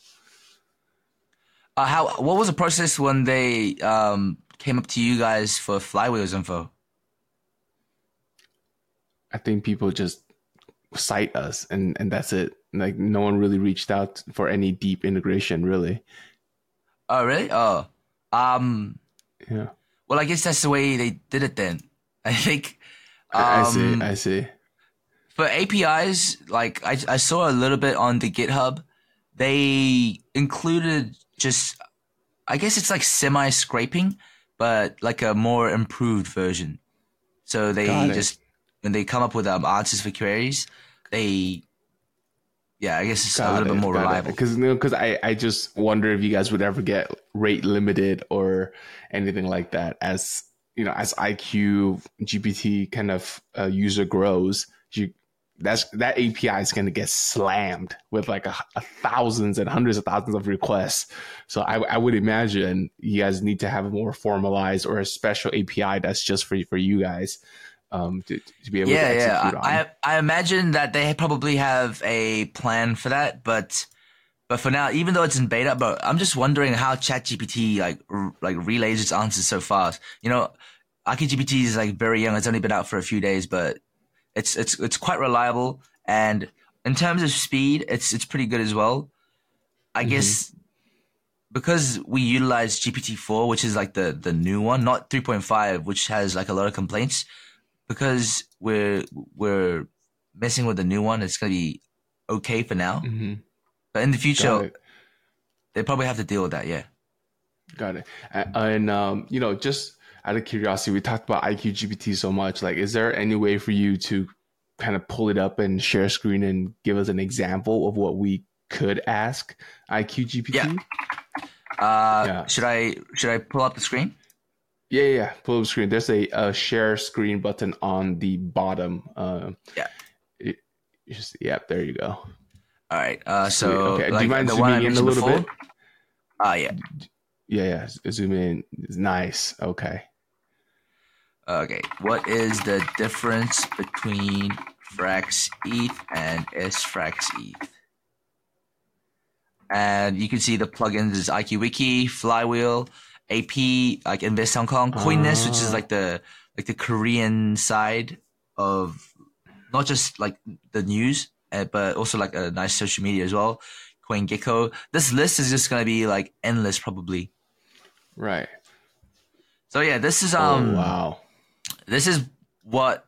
Uh, how what was the process when they um came up to you guys for Flywheels info? I think people just cite us, and and that's it. Like no one really reached out for any deep integration, really. Oh really? Oh, um. Yeah, Well, I guess that's the way they did it then. I think. I, I see. um, I see. for APIs, like I, I saw a little bit on the GitHub, they included just, I guess it's like semi scraping, but like a more improved version. So they Got it. just, when they come up with um, answers for queries, they, yeah, I guess it's a little bit more reliable. Because because I I just wonder if you guys would ever get rate limited or anything like that. As you know, as IQ GPT kind of uh, user grows, you that's that API is going to get slammed with like a, a thousands and hundreds of thousands of requests. So I, I would imagine you guys need to have a more formalized or a special API that's just for for you guys um, to, to be able yeah, to yeah. on. I, I imagine that they probably have a plan for that, but but for now, even though it's in beta, but I'm just wondering how ChatGPT like r- like relays its answers so fast. You know, GPT is like very young; it's only been out for a few days, but it's it's it's quite reliable, and in terms of speed, it's it's pretty good as well. I Mhm. guess because we utilize GPT four, which is like the the new one, not three point five, which has like a lot of complaints because we're we're messing with the new one, it's gonna be okay for now. Mhm. But in the future, they probably have to deal with that. Yeah. Got it. And um, you know, just out of curiosity, we talked about IQGPT so much. Like, is there any way for you to kind of pull it up and share screen and give us an example of what we could ask IQGPT? Yeah. Uh, Yeah. Should I should I pull up the screen? yeah, yeah. yeah. Pull up the screen. There's a, a share screen button on the bottom. Uh, Yeah. It, just yeah. There you go. All right. Uh, so. Okay. Do you mind zooming in a little before? bit? Ah, yeah. Yeah, yeah. z- Zoom in. Nice. Okay. Okay. What is the difference between Frax ETH and SFrax ETH? And you can see the plugins is IQ Wiki, Flywheel, AP, like Invest Hong Kong, Coinness, which is Ah. like the like the Korean side of not just like the news, uh, but also like a nice social media as well. CoinGecko. This list is just gonna be like endless, probably. Right. So yeah, this is um. oh wow. This is what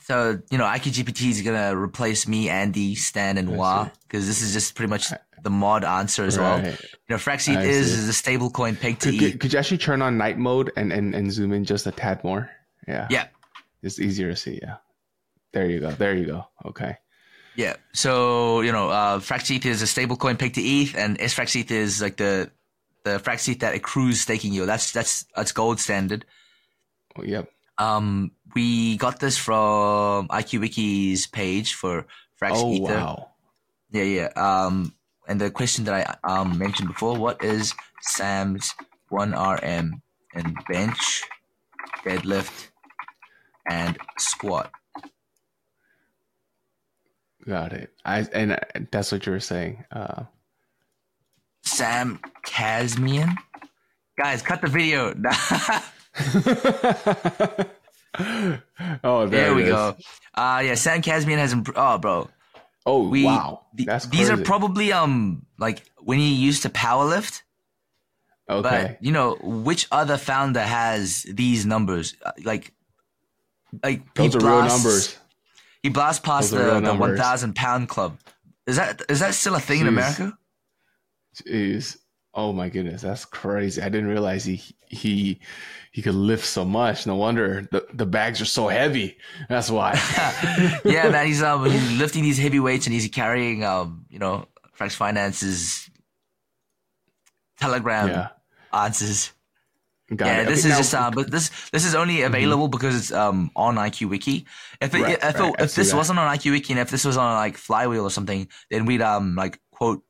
so you know IQGPT is gonna replace me, Andy, Stan, and Wa because this is just pretty much the mod answer as well. You know, Frax ETH I is is a stable coin pegged to Could, ETH. could, could you actually turn on night mode and, and, and zoom in just a tad more? Yeah. Yeah, It's easier to see. Yeah. There you go. There you go. Okay. yeah. So you know, uh, Frax ETH is a stablecoin pegged to ETH, and SFraxETH is like the the Frax ETH that accrues staking yield. That's that's that's gold standard. Oh, yep. Um, we got this from IQWiki's page for Frax Oh Ether. wow. Yeah, yeah. Um, and the question that I um mentioned before: What is Sam's one RM in bench, deadlift, and squat? Got it. I and uh, that's what you were saying. Uh, Sam Kazemian, Guys, cut the video. oh, there, there we is. go. Uh yeah, Sam Kazemian has improved. Oh, bro. Oh We wow, th- that's these are probably um like when he used to powerlift. okay. But you know, which other founder has these numbers? Uh, Like, like Those he are real numbers. He blasts past Those the, the thousand pound club. Is that is that still a thing in America? Jeez. Oh my goodness, that's crazy. I didn't realize he he he could lift so much. No wonder the, the bags are so heavy. That's why. yeah, man. He's um he's lifting these heavy weights and he's carrying um you know Frax Finance's Telegram yeah. answers. Got yeah, it. this Okay, is now- just uh, but this this is only available because it's um on IQ Wiki. If it, Right, if, right, if this that. wasn't on IQ Wiki and if this was on like Flywheel or something, then we'd um like quote.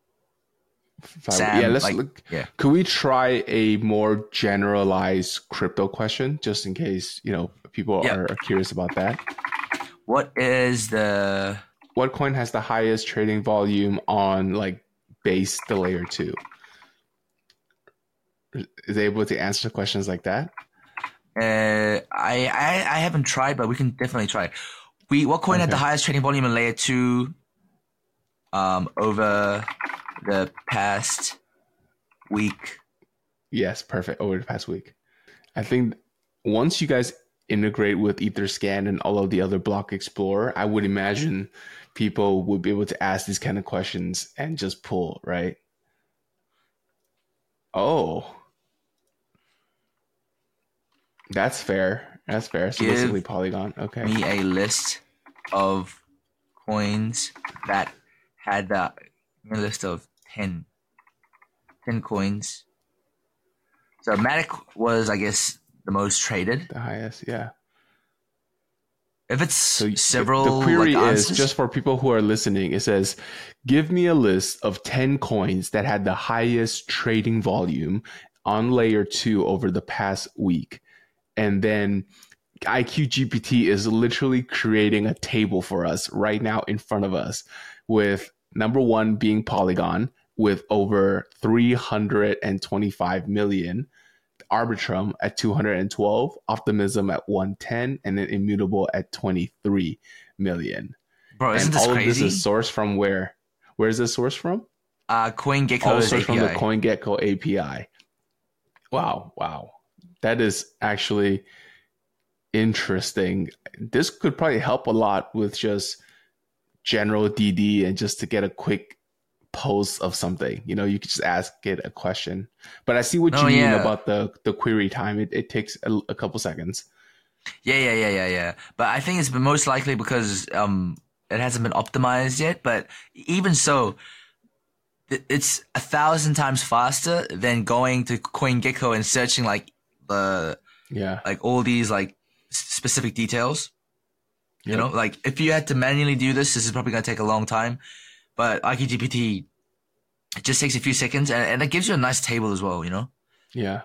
Sam, yeah, let's like- look. yeah. Could we try a more generalized crypto question just in case, you know, people Yeah. are curious about that? what is the What coin has the highest trading volume on like base the layer 2? Is able to answer questions like that? uh I, I I haven't tried, but we can definitely try. We what coin had the highest trading volume in layer two um over the past week? Yes, perfect. Over the past week. I think once you guys integrate with Etherscan and all of the other block explorer, I would imagine people would be able to ask these kind of questions and just pull, right? Oh. That's fair. That's fair. So Give basically Polygon. Okay. me a list of coins that had the list of 10, 10 coins. So Matic was, I guess, the most traded. The highest, yeah. If it's So several, the query like, is just for people who are listening. It says, "Give me a list of ten coins that had the highest trading volume on layer two over the past week," and then IQGPT is literally creating a table for us right now in front of us, with number one being Polygon with over three hundred and twenty-five million. Arbitrum at 212, Optimism at 110, and then Immutable at 23 million. bro, isn't and this all crazy? of this is sourced from where? Where is this sourced from? uh, All CoinGecko's sourced API. from the CoinGecko API. Wow, wow. That is actually interesting. This could probably help a lot with just general DD and just to get a quick post of something. You know, you could just ask it a question. But I see what you Oh, mean yeah. about the the query time. It it takes a, a couple seconds. Yeah, yeah, yeah, yeah, yeah. But I think it's most likely because um it hasn't been optimized yet. But even so, it's a thousand times faster than going to CoinGecko and searching like the Yeah. like all these like specific details. You know, like if you had to manually do this, this is probably gonna take a long time. But IQGPT it just takes a few seconds and, and it gives you a nice table as well. You know. Yeah.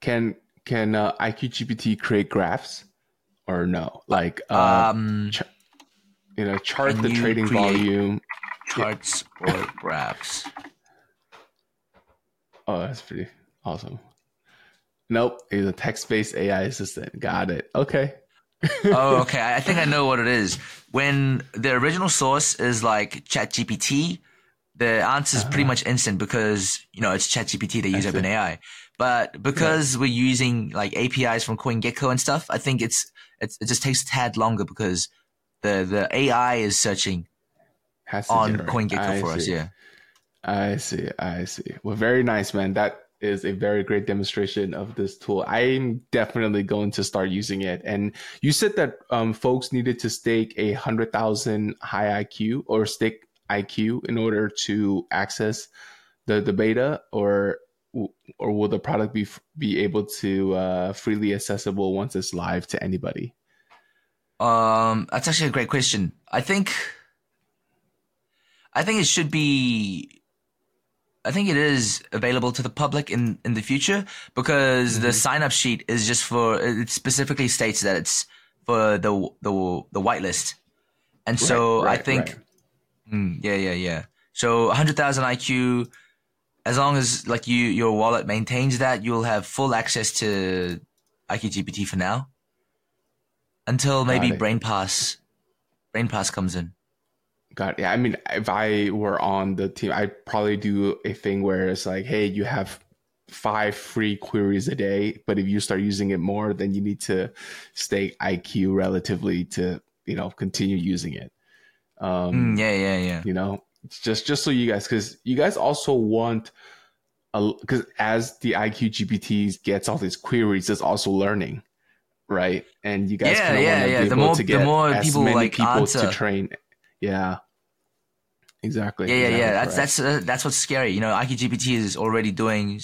Can can uh, IQGPT create graphs or no? Like uh, um, you know, chart the trading volume. charts or graphs. Oh, that's pretty awesome. Nope, he's a text-based AI assistant. Got it. Okay. oh, okay. I think I know what it is. When the original source is like ChatGPT, the answer is pretty uh-huh. much instant because you know it's ChatGPT. They use. OpenAI, but because we're using like APIs from CoinGecko and stuff, I think it's, it's it just takes a tad longer because the the AI is searching on generate. CoinGecko I for us. Yeah. I see. I see. Well, very nice, man. That is a very great demonstration of this tool. I'm definitely going to start using it. And you said that um, folks needed to stake a hundred thousand hiIQ or stake IQ in order to access the the beta, or or will the product be be able to uh, freely accessible once it's live to anybody? Um, that's actually a great question. I think, I think it should be. I think it is available to the public in, in the future because the sign up sheet is just for it specifically states that it's for the the the whitelist, and so Right, I think right. Mm, yeah, yeah, yeah. So 100,000 IQ, as long as like you your wallet maintains that, you'll have full access to IQ GPT for now. Until maybe it. Brain Pass, Brain Pass comes in. Got yeah. I mean, if I were on the team, I'd probably do a thing where it's like, hey, you have five free queries a day, but if you start using it more, then you need to stay IQ relatively to you know continue using it. Um, Mm, yeah, yeah, yeah. you know, just just so you guys, because you guys also want. Because as the IQ GPTs gets all these queries, it's also learning, right? And you guys Yeah, kind of yeah, want to yeah. be The able more- to the get more as people, many like, people answer. to train. Yeah, exactly. Yeah, yeah, exactly yeah. That's correct. that's uh, that's what's scary. You know, IQ GPT is already doing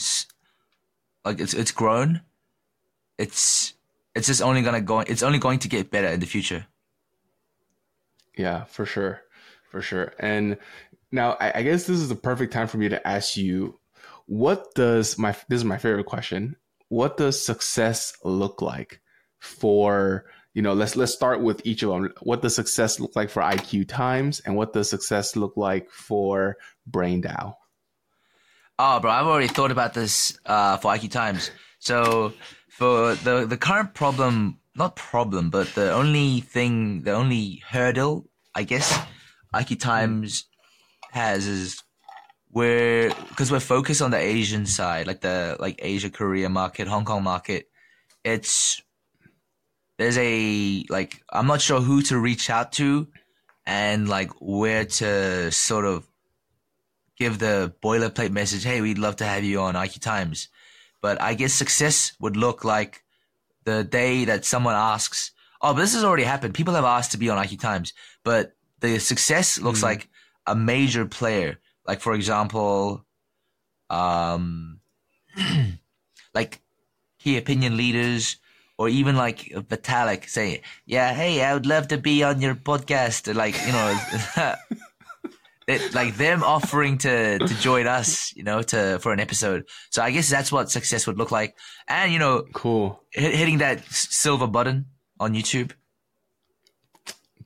like it's it's grown. It's it's just only gonna go. It's only going to get better in the future. Yeah, for sure. For sure. And now I, I guess this is the perfect time for me to ask you what does my this is my favorite question. What does success look like for you know, let's let's start with each of them. What does success look like for IQ times and what does success look like for BrainDAO? Oh, bro, I've already thought about this uh, for IQ Times. So for the the current problem, not problem, but the only thing, the only hurdle, I guess, IQ Times has is we're because we're focused on the Asian side, like the like Asia, Korea market, Hong Kong market. It's there's a like I'm not sure who to reach out to, and like where to sort of give the boilerplate message, hey, we'd love to have you on IQ Times. But I guess success would look like the day that someone asks, oh, but this has already happened. People have asked to be on IQ Times, but the success looks Mhm. like a major player. Like, for example, um, like key opinion leaders or even like Vitalik saying, yeah, hey, I would love to be on your podcast. Like, you know, it, like them offering to to join us, you know, to for an episode. So I guess that's what success would look like, and you know, Cool. hit, hitting that silver button on YouTube.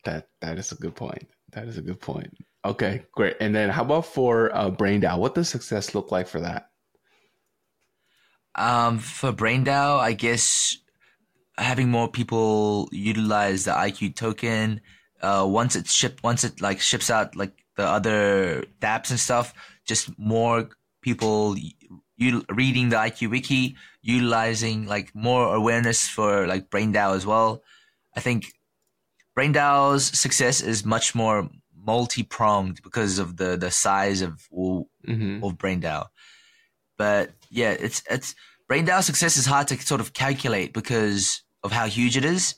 That that is a good point. That is a good point. Okay, great. And then how about for uh, BrainDAO? What does success look like for that? Um, for BrainDAO, I guess having more people utilize the IQ token. Uh, once it ship, once it like ships out like the other dApps and stuff, just more people you reading the IQ wiki, utilizing like more awareness for like BrainDAO as well. I think BrainDAO's success is much more multi-pronged because of the the size of hmm of BrainDAO. But yeah, it's it's BrainDAO success is hard to sort of calculate because of how huge it is.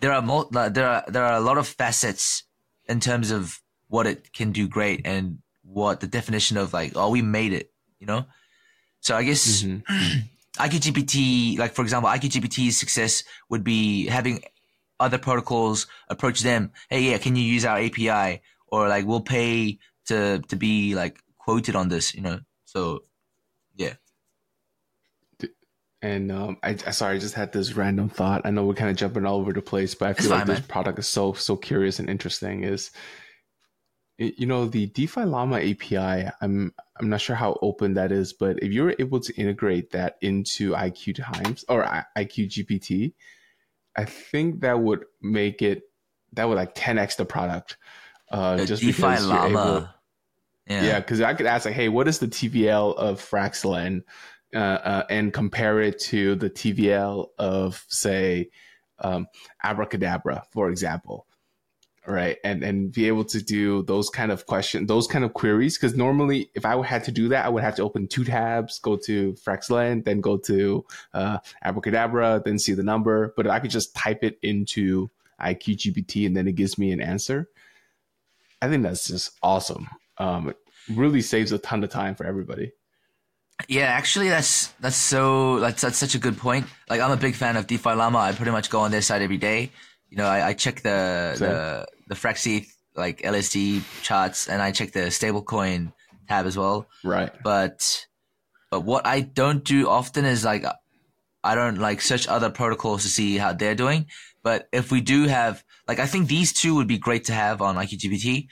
There are mul- there are there are a lot of facets in terms of what it can do great and what the definition of like oh we made it, you know. So I guess Mhm. IQGPT, like for example, IQGPT's success would be having other protocols approach them. Hey, yeah, can you use our API? Or like we'll pay to to be like quoted on this, you know. So And um, I, I sorry, I just had this random thought. I know we're kind of jumping all over the place, but I It's feel like fine, this man. product is so so curious and interesting. Is you know the DeFi Llama API? I'm I'm not sure how open that is, but if you're able to integrate that into IQ Times or IQ GPT, I think that would make it that would like 10x the product. Uh, the just DeFi because you're able, Llama. yeah. yeah, because I could ask like, hey, what is the TVL of Fraxlend, uh, uh, and compare it to the TVL of say um, Abracadabra, for example, right? And and be able to do those kind of question, those kind of queries. Because normally, if I had to do that, I would have to open two tabs, go to Fraxlend, then go to uh, Abracadabra, then see the number. But I could just type it into IQGPT and then it gives me an answer. I think that's just awesome. Um, it really saves a ton of time for everybody. Yeah, actually, that's that's so that's that's such a good point. Like, I'm a big fan of DeFi Llama. I pretty much go on their site every day. You know, I, I check the Same. the the Fraxi like LSD charts and I check the stablecoin tab as well. Right. But but what I don't do often is like I don't like search other protocols to see how they're doing. But if we do have like I think these two would be great to have on IQGPT.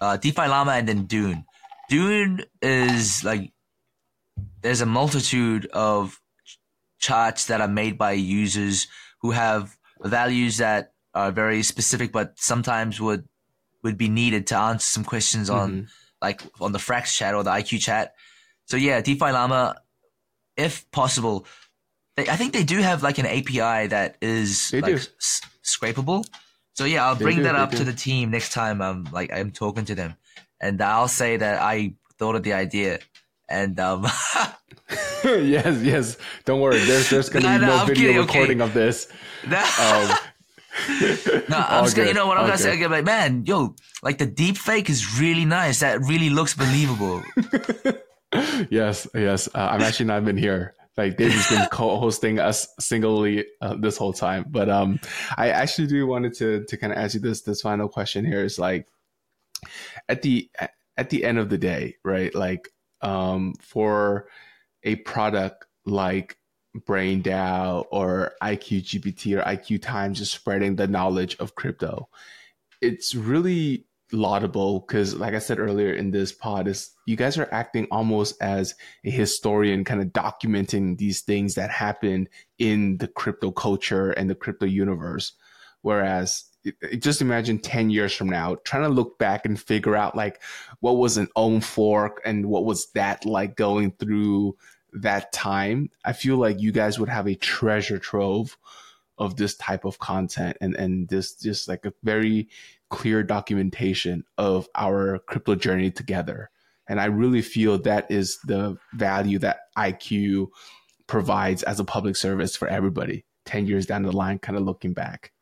Uh, DeFi Llama and then Dune. Dune is like there's a multitude of charts that are made by users who have values that are very specific, but sometimes would would be needed to answer some questions on Mm-hmm. like on the Frax chat or the IQ chat. So yeah, DeFi Llama, if possible, they, I think they do have like an API that is They like s- scrapable. So yeah, I'll They bring do, that up do. to the team next time. I'm like I'm talking to them, and I'll say that I thought of the idea. And um, yes, yes. Don't worry. There's there's gonna No, be no, no video kidding, okay. recording of this. no, Um, no, I'm just gonna, you know what I'm all gonna say? Good. gonna like, man, yo, like the deep fake is really nice. That really looks believable. yes, yes. Uh, I'm actually not even here. Like David's been co-hosting us singly uh, this whole time. But um, I actually do wanted to to kind of ask you this this final question here is like at the at the end of the day, right? Like um, for a product like Brain DAO or IQ GPT or IQ Times just spreading the knowledge of crypto, it's really laudable because like i said earlier in this pod is you guys are acting almost as a historian kind of documenting these things that happened in the crypto culture and the crypto universe. Whereas just imagine 10 years from now trying to look back and figure out like what was an own fork and what was that like going through that time i feel like you guys would have a treasure trove of this type of content and and this just like a very clear documentation of our crypto journey together. And I really feel that is the value that IQ provides as a public service for everybody 10 years down the line, kind of looking back.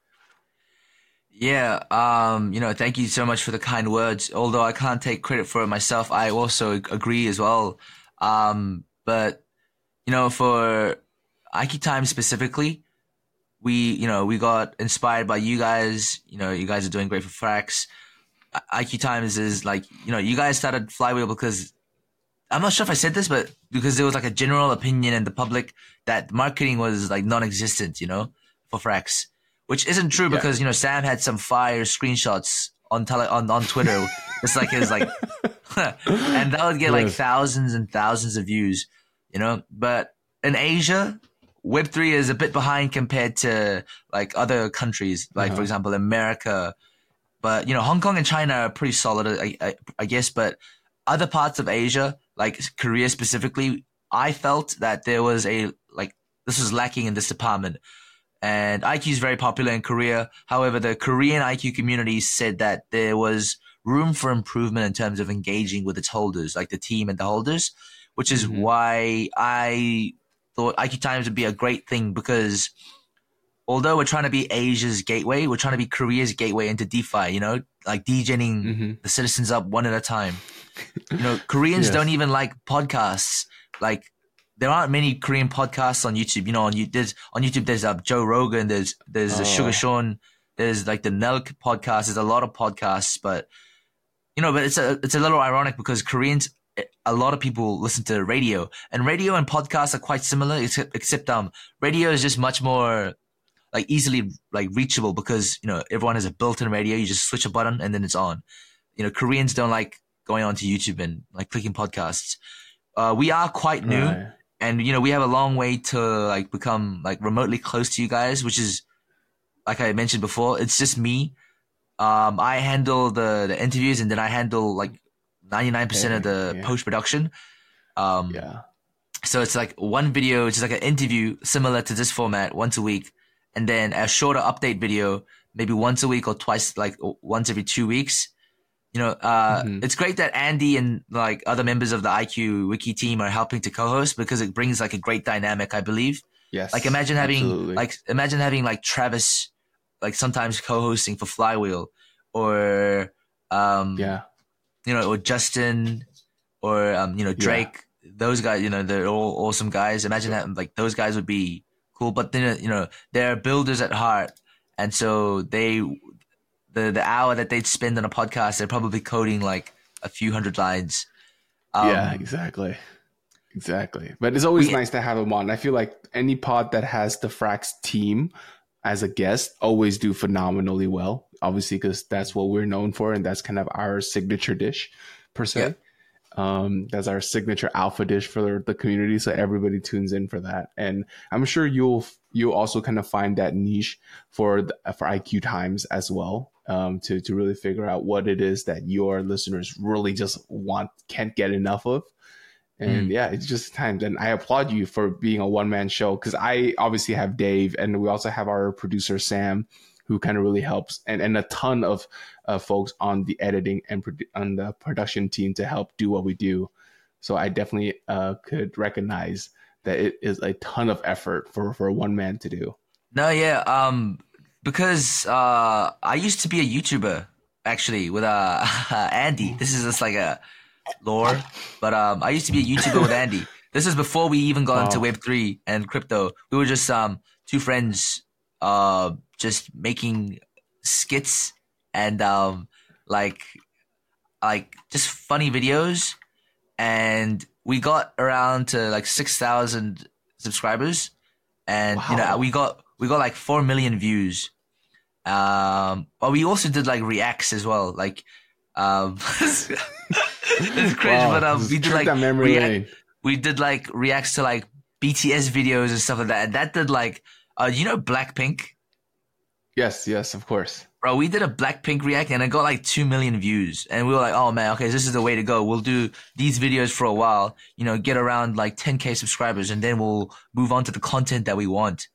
Yeah, um, you know, thank you so much for the kind words. Although I can't take credit for it myself, I also agree as well. Um, but you know, for IQ Time specifically, we, you know, we got inspired by you guys. You know, you guys are doing great for Frax. I- IQ Times is like, you know, you guys started Flywheel because I'm not sure if I said this, but because there was like a general opinion in the public that marketing was like non-existent, you know, for Frax, which isn't true Yeah. because you know Sam had some fire screenshots on tele on on Twitter. it's like his like, and that would get like Yes. thousands and thousands of views, you know. But in Asia, Web three is a bit behind compared to like other countries, like Uh-huh. for example America. But you know, Hong Kong and China are pretty solid, I, I, I guess. But other parts of Asia, like Korea specifically, I felt that there was a like this was lacking in this department. And IQ is very popular in Korea. However, the Korean IQ community said that there was room for improvement in terms of engaging with its holders, like the team and the holders, which is Mhm. why I thought IQ Times would be a great thing because although we're trying to be Asia's gateway, we're trying to be Korea's gateway into DeFi, you know, like degening Mm-hmm. the citizens up one at a time. You know, Koreans Yes. don't even like podcasts. Like there aren't many Korean podcasts on YouTube. You know, on you there's on YouTube there's uh, Joe Rogan, there's there's uh, Oh. Sugar Sean, there's like the Nelk podcast. There's a lot of podcasts, but you know, but it's a it's a little ironic because Koreans a lot of people listen to radio and radio and podcasts are quite similar except except um radio is just much more like easily like reachable because you know everyone has a built-in radio you just switch a button and then it's on you know koreans don't like going onto youtube and like clicking podcasts uh, we are quite new Right. And you know we have a long way to like become like remotely close to you guys which is like i mentioned before it's just me um i handle the the interviews and then i handle like 99% of the Yeah. post production um Yeah. so it's like one video, which is like an interview similar to this format once a week, and then a shorter update video, maybe once a week or twice, like once every two weeks. You know, uh, Mhm. it's great that Andy and like other members of the IQ Wiki team are helping to co-host because it brings like a great dynamic, I believe. Yes. Like imagine having absolutely. like imagine having like Travis, like sometimes co-hosting for Flywheel, or um, yeah. you know, or Justin, or um, you know, Drake. Those guys, you know, they're all awesome guys. Imagine that, like those guys would be cool. But then, you know, they're builders at heart, and so they the the hour that they'd spend on a podcast, they're probably coding like a few hundred lines. Um, yeah, exactly. Exactly. But it's always We- nice to have them on. I feel like any pod that has the Frax team as a guest always do phenomenally well. Obviously, because that's what we're known for, and that's kind of our signature dish, per se. Um, that's our signature alpha dish for the community, so everybody tunes in for that. And I'm sure you'll you'll also kind of find that niche for the, for IQ Times as well, um, to to really figure out what it is that your listeners really just want can't get enough of. And yeah, it's just times. And I applaud you for being a one man show because I obviously have Dave, and we also have our producer Sam, who kind of really helps, and and a ton of uh, folks on the editing and produ- on the production team to help do what we do. So I definitely uh, could recognize that it is a ton of effort for for one man to do. No, yeah, um, because uh, I used to be a YouTuber actually with uh Andy. This is just like a lore, but um, I used to be a YouTuber with Andy. This is before we even got into Web three and crypto. We were just um two friends, uh, just making skits and um like like just funny videos, and we got around to like six thousand subscribers, and you know we got we got like four million views. Um, but we also did like reacts as well, like um. it's crazy, Wow, but um, we did like react- we did like reacts to like BTS videos and stuff like that. And that did like, uh, you know, Blackpink, Yes, yes, of course. bro. We did a Blackpink react and it got like two million views. And we were like, oh man, okay, this is the way to go. We'll do these videos for a while, you know, get around like 10k subscribers, and then we'll move on to the content that we want.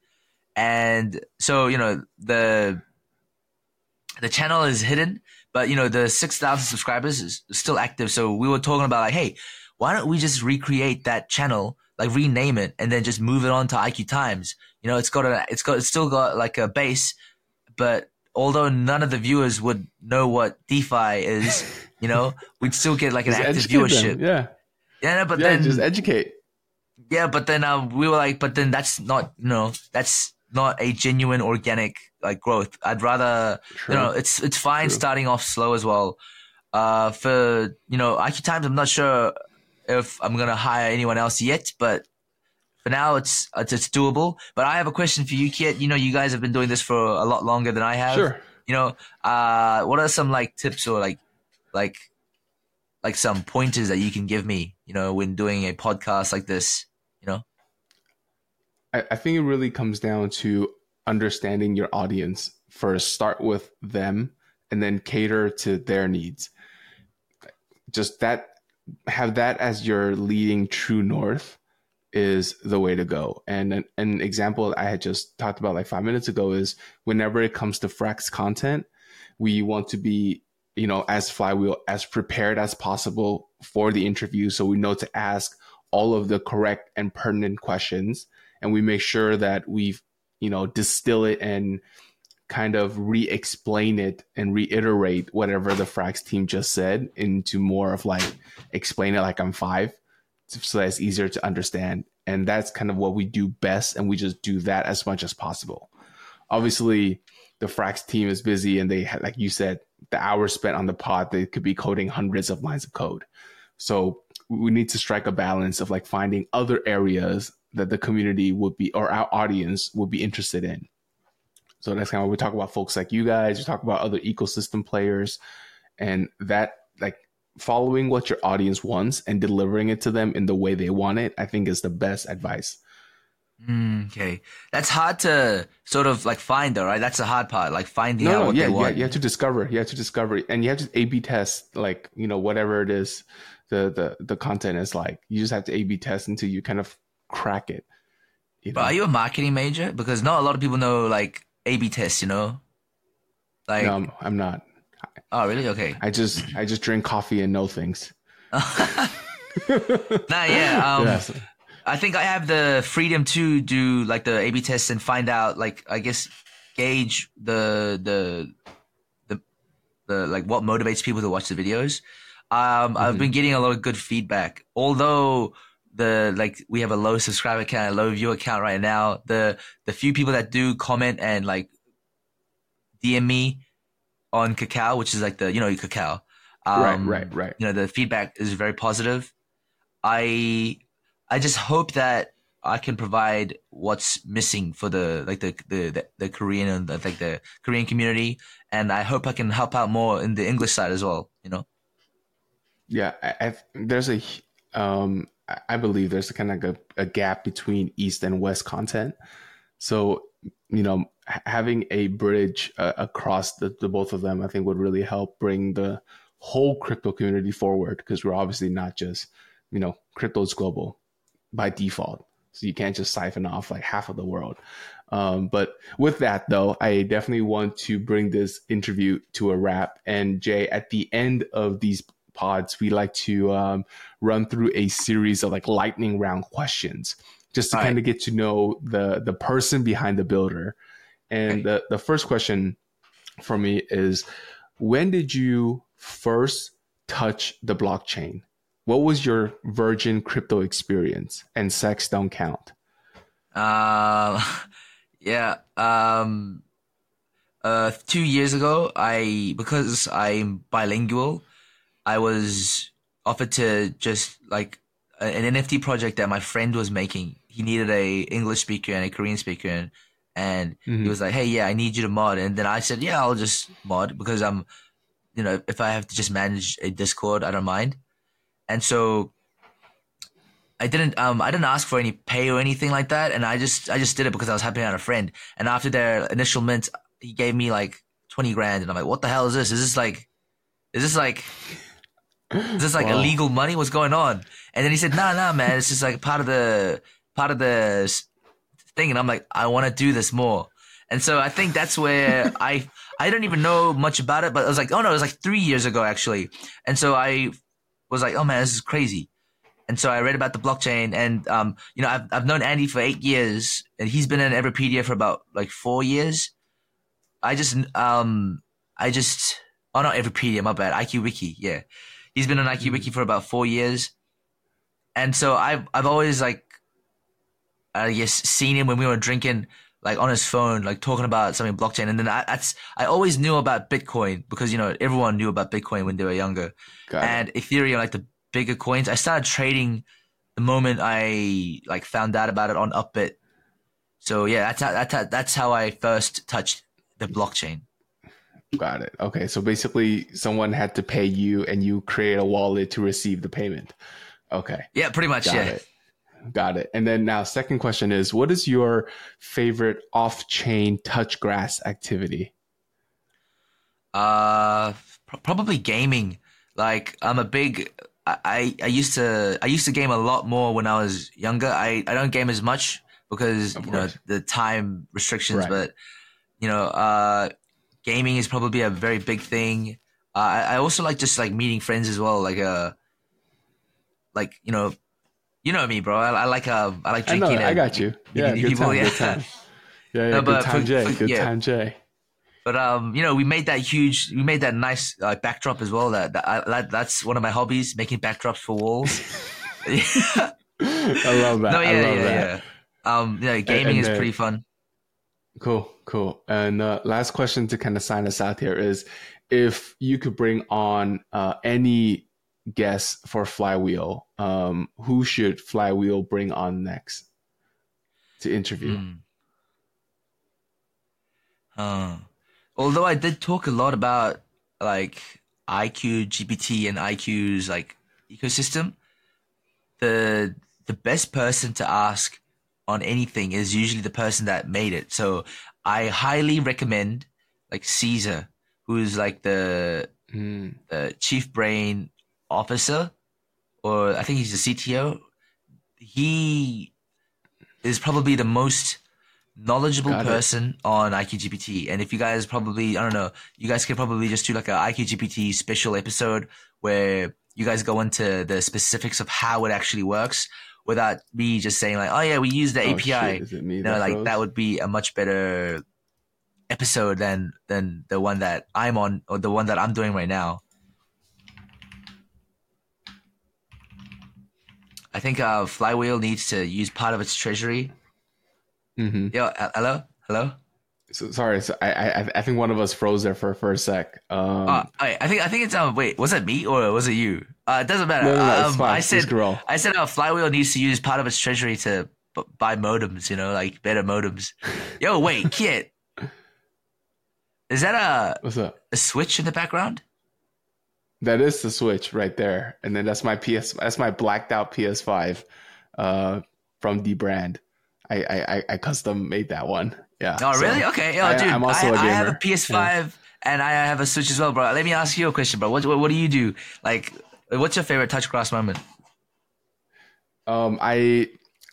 And so, you know, the the channel is hidden, but you know, the six thousand subscribers is still active. So we were talking about like, hey, why don't we just recreate that channel, like rename it, and then just move it on to IQ Times? You know, it's got a, it's got, it's still got like a base, but although none of the viewers would know what DeFi is, you know, we'd still get like an active viewership. them. Yeah, Yeah, no, but yeah, then just educate. yeah, but then um, we were like, but then that's not, you know, that's not a genuine organic like growth. I'd rather, True. you know, it's it's fine True. starting off slow as well. Uh, for you know, IQ Times, I'm not sure if I'm gonna hire anyone else yet, but for now, it's it's, it's doable. But I have a question for you, Kiet. You know, you guys have been doing this for a lot longer than I have. Sure. You know, uh, what are some like tips or like like like some pointers that you can give me? You know, when doing a podcast like this. I, I think it really comes down to understanding your audience first. Start with them and then cater to their needs. Just that, have that as your leading true north is the way to go. And an, an example I had just talked about like five minutes ago is whenever it comes to Frax content, we want to be, you know, as flywheel, as prepared as possible for the interview. So we know to ask all of the correct and pertinent questions and we make sure that we've you know distill it and kind of re-explain it and reiterate whatever the frax team just said into more of like explain it like i'm five so that it's easier to understand. And that's kind of what we do best and we just do that as much as possible. Obviously the frax team is busy and they like you said the hours spent on the pod they could be coding hundreds of lines of code. So we need to strike a balance of like finding other areas that the community would be or our audience would be interested in. So that's kind of what we talk about folks like you guys, we talk about other ecosystem players and that like following what your audience wants and delivering it to them in the way they want it, I think is the best advice. Mm, okay, that's hard to sort of like find, though, right? That's the hard part, like finding out No, no, what yeah, they yeah, you have to discover, you have to discover, and you have to A/B test, like you know whatever it is, the the the content is like. You just have to A/B test until you kind of crack it. You But are you a marketing major? Because not a lot of people know like A/B tests. You know, like no, I'm, I'm not. oh really? Okay. I just I just drink coffee and know things. Nah, yeah. Um, Yes. I think I have the freedom to do like the A/B tests and find out, like I guess, gauge the the the the like what motivates people to watch the videos. Um, I've Mhm. been getting a lot of good feedback, although the like we have a low subscriber count, a low viewer count right now. The the few people that do comment and like DM me, on Kakao, which is like the you know Kakao. Um, right, right, right. You know the feedback is very positive. I I just hope that I can provide what's missing for the like the the the, the Korean and the, like the Korean community, and I hope I can help out more in the English side as well. You know. Yeah, I, I, there's a um, I believe there's kind of like a, a gap between East and West content. So you know, having a bridge uh, across the, the both of them, I think would really help bring the whole crypto community forward because we're obviously not just you know crypto is global by default. So you can't just siphon off like half of the world. Um, but with that though i definitely want to bring this interview to a wrap. And Jae at the end of these pods we like to um, run through a series of like lightning round questions just to kind of get to know the the person behind the builder and the, the first question for me is when did you first touch the blockchain what was your virgin crypto experience? And sex don't count. Uh, yeah. Um, uh, two years ago, I because I'm bilingual, I was offered to just like an NFT project that my friend was making. He needed a English speaker and a Korean speaker, and, and mm-hmm. he was like, "Hey, yeah, I need you to mod." And then I said, "Yeah, I'll just mod because I'm, you know, if I have to just manage a Discord, I don't mind." and so I didn't um I didn't ask for any pay or anything like that, and I just I just did it because I was helping out a friend. And after their initial mint, he gave me like twenty grand, and I'm like, what the hell is this? Is this like, is this like, is this like wow. illegal money? What's going on? And then he said, nah, nah, man, it's just like part of the part of the thing. And I'm like, I want to do this more. And so I think that's where I I don't even know much about it, but I was like, oh no, it was like three years ago actually. And so I was like, oh man, this is crazy. And so I read about the blockchain and, um, you know, I've, I've known Andy for eight years and he's been in Everpedia for about like four years. I just, um, I just, oh, not Everpedia, my bad. IQ Wiki. Yeah. He's been on IQ Wiki mm. for about four years. And so I've, I've always like, I guess seen him when we were drinking like on his phone, like talking about something blockchain. And then I, that's, I always knew about Bitcoin because, you know, everyone knew about Bitcoin when they were younger Got and it. Ethereum, like the bigger coins. I started trading the moment I like found out about it on Upbit. So yeah, that's how, that's how, that's how I first touched the blockchain. Got it. Okay. So basically someone had to pay you and you create a wallet to receive the payment. Okay. Yeah, pretty much. Got yeah. It. Got it. And then now, second question is what is your favorite off chain touch grass activity? Uh, probably gaming. Like, I'm a big. I, I used to I used to game a lot more when I was younger. I, I don't game as much because you know the time restrictions, right. but you know, uh, gaming is probably a very big thing. Uh, I, I also like just like meeting friends as well, like uh, like you know, you know me, bro. I, I like uh, I like drinking. I, know, I got you. Yeah, good people, time, yeah. good time. Yeah, yeah, no, good time, for, Jae. For, good yeah. time, Jae. But um, you know, we made that huge, we made that nice uh, backdrop as well. That, that, that that's one of my hobbies, making backdrops for walls. I love that. No, yeah, yeah, that. yeah. Um, yeah, gaming and, and, is pretty fun. Cool, cool. And uh, last question to kind of sign us out here is, if you could bring on uh, any guess for Flywheel, um, who should Flywheel bring on next to interview? Hmm. Uh, although I did talk a lot about like IQ GPT and IQ's like ecosystem, the the best person to ask on anything is usually the person that made it. So I highly recommend like Caesar, who's like the, mm. the chief brain officer, or I think he's the CTO. He is probably the most knowledgeable Got person it. on IQGPT. And if you guys probably, I don't know, you guys could probably just do like a IQGPT special episode where you guys go into the specifics of how it actually works without me just saying like, oh yeah, we use the oh, API. Shit, you know, like that would be a much better episode than than the one that I'm on or the one that I'm doing right now. I think uh, Flywheel needs to use part of its treasury. Mm-hmm. Yo, hello, hello. So, sorry, so I, I I think one of us froze there for for a sec. Um, Uh, I, I think I think it's um wait was it me or was it you? Uh, it doesn't matter. No, no, um, fine. I said. I said uh, Flywheel needs to use part of its treasury to b- buy modems. You know, like better modems. Yo, wait, Kiet, is that a what's up? a switch in the background? That is the Switch right there, and then that's my PS. That's my blacked out PS5 uh, from the brand. I I- I custom made that one. Yeah. Oh, so- really? Okay. I- dude, I'm also I, a I have a. PS5 and I have a Switch as well, bro. Let me ask you a question, bro. What, what, what do you do? Like, what's your favorite touch cross moment? Um, I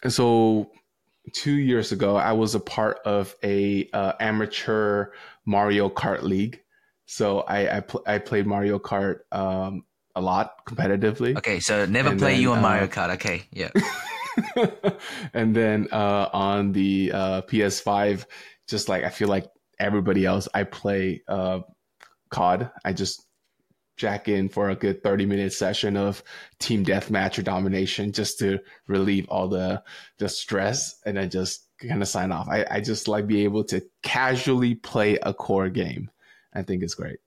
so two years ago I was a part of a uh, amateur Mario Kart league. So I I, pl- I played Mario Kart um a lot competitively. Okay, so never And play then, you on uh, Mario Kart. Okay, yeah. and then uh, on the uh, PS5, just like I feel like everybody else, I play uh, COD. I just jack in for a good 30 minute session of team deathmatch or domination just to relieve all the the stress and then just kind of sign off. I, I just like be able to casually play a core game. I think it's great.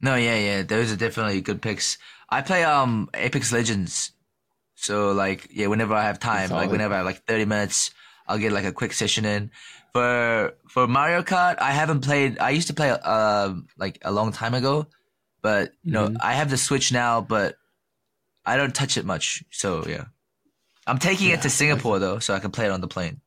No, yeah, yeah. Those are definitely good picks. I play um Apex Legends. So like yeah, whenever I have time, like whenever I have like thirty minutes, I'll get like a quick session in. For for Mario Kart, I haven't played I used to play um like a long time ago. But you know, Mhm. I have the Switch now, but I don't touch it much. So yeah. I'm taking it to Singapore though, so I can play it on the plane.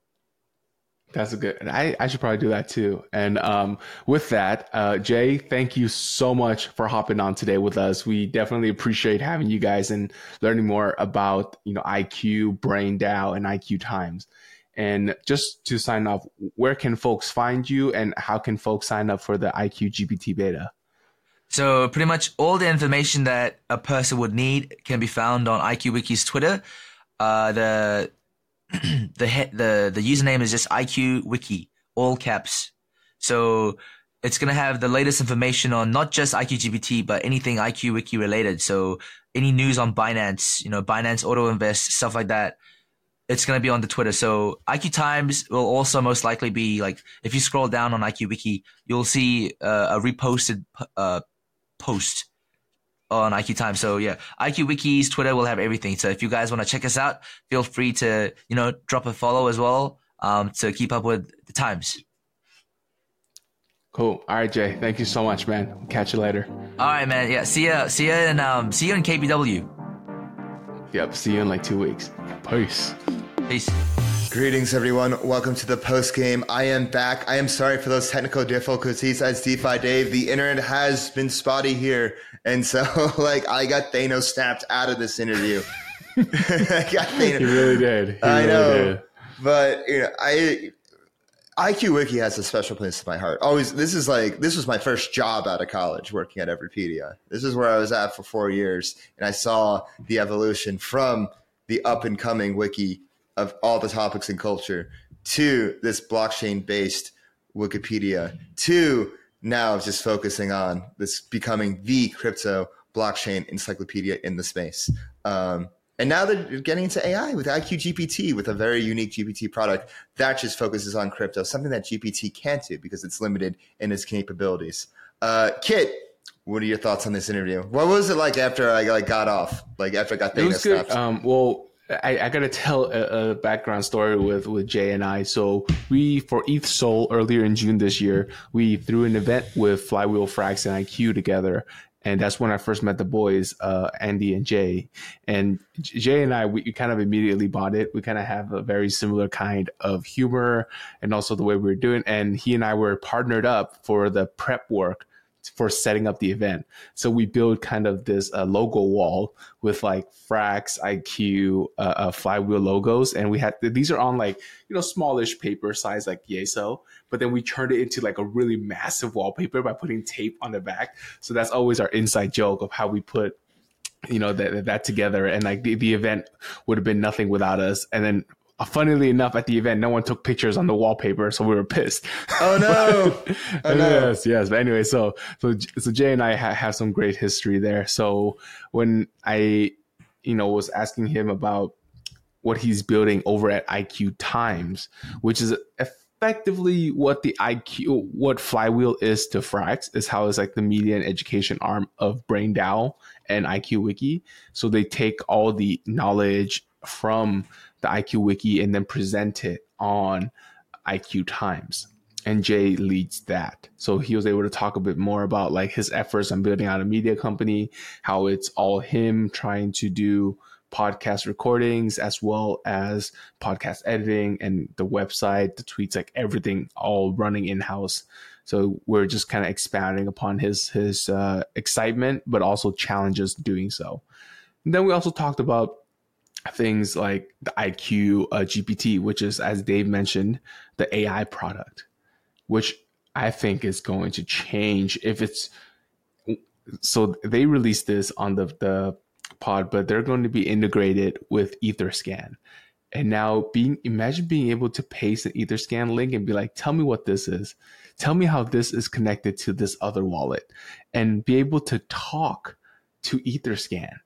That's a good. I, I should probably do that too. And um, with that, uh, Jae, thank you so much for hopping on today with us. We definitely appreciate having you guys and learning more about you know IQ, Brain DAO, and IQ Times. And just to sign off, where can folks find you, and how can folks sign up for the IQ GPT beta? So pretty much all the information that a person would need can be found on IQ Wiki's Twitter. Uh, the the the the username is just IQ Wiki, all caps. So it's gonna have the latest information on not just IQ GPT but anything IQ Wiki related. So any news on Binance, you know, Binance Auto Invest, stuff like that. It's gonna be on the Twitter. So IQ Times will also most likely be like if you scroll down on IQ Wiki, you'll see uh, a reposted uh, post on IQ Time. So yeah, IQ Wiki's Twitter will have everything. So if you guys want to check us out, feel free to you know drop a follow as well um, to keep up with the times. Cool. All right, Jae. Thank you so much, man. Catch you later. All right, man. Yeah, see ya. See ya, and um, see you in KBW. Yep. See you in like two weeks. Peace. Peace. Greetings, everyone. Welcome to the post game. I am back. I am sorry for those technical difficulties. As DeFi Dave, the internet has been spotty here, and so like I got Thanos snapped out of this interview. I got Thanos. He really did. I really know, did. but you know, I IQ Wiki has a special place in my heart. Always, this is like this was my first job out of college, working at Everpedia. This is where I was at for four years, and I saw the evolution from the up and coming wiki of all the topics in culture to this blockchain based Wikipedia to now just focusing on this becoming the crypto blockchain encyclopedia in the space. Um, and now they're getting into AI with IQ GPT with a very unique GPT product that just focuses on crypto, something that GPT can't do because it's limited in its capabilities. Uh, Kiet, what are your thoughts on this interview? What was it like after I like got off? Like after I got It was good. Um, well, I, I got to tell a, a background story with with Jae and I. So we for ETH Seoul earlier in June this year, we threw an event with Flywheel Frax and IQ together. And that's when I first met the boys, uh, Andy and Jae. And Jae and I, we kind of immediately bought it. We kind of have a very similar kind of humor and also the way we were doing. And he and I were partnered up for the prep work for setting up the event. So we build kind of this uh, logo wall with like Frax, IQ, uh, uh, Flywheel logos, and we had these are on like you know smallish paper size like Yeso, but then we turned it into like a really massive wallpaper by putting tape on the back. So that's always our inside joke of how we put you know that that together, and like the, the event would have been nothing without us. And then. Uh, funnily enough, at the event, no one took pictures on the wallpaper, so we were pissed. oh no! Oh, no. Yes, yes. But anyway, so so so Jae and I ha- have some great history there. So when I, you know, was asking him about what he's building over at IQ Times, which is effectively what the IQ, what Flywheel is to Frax is how it's like the media and education arm of BrainDAO and IQ Wiki. So they take all the knowledge from the IQ Wiki and then present it on IQ Times. And Jae leads that. So he was able to talk a bit more about like his efforts on building out a media company, how it's all him trying to do podcast recordings as well as podcast editing and the website, the tweets, like everything all running in house. So we're just kind of expounding upon his his uh, excitement, but also challenges doing so. And then we also talked about things like the IQ uh, GPT, which is, as Dave mentioned, the AI product, which I think is going to change if it's. So they released this on the the pod, but they're going to be integrated with Etherscan. And now being imagine being able to paste an Etherscan link and be like, tell me what this is. Tell me how this is connected to this other wallet and be able to talk to Etherscan.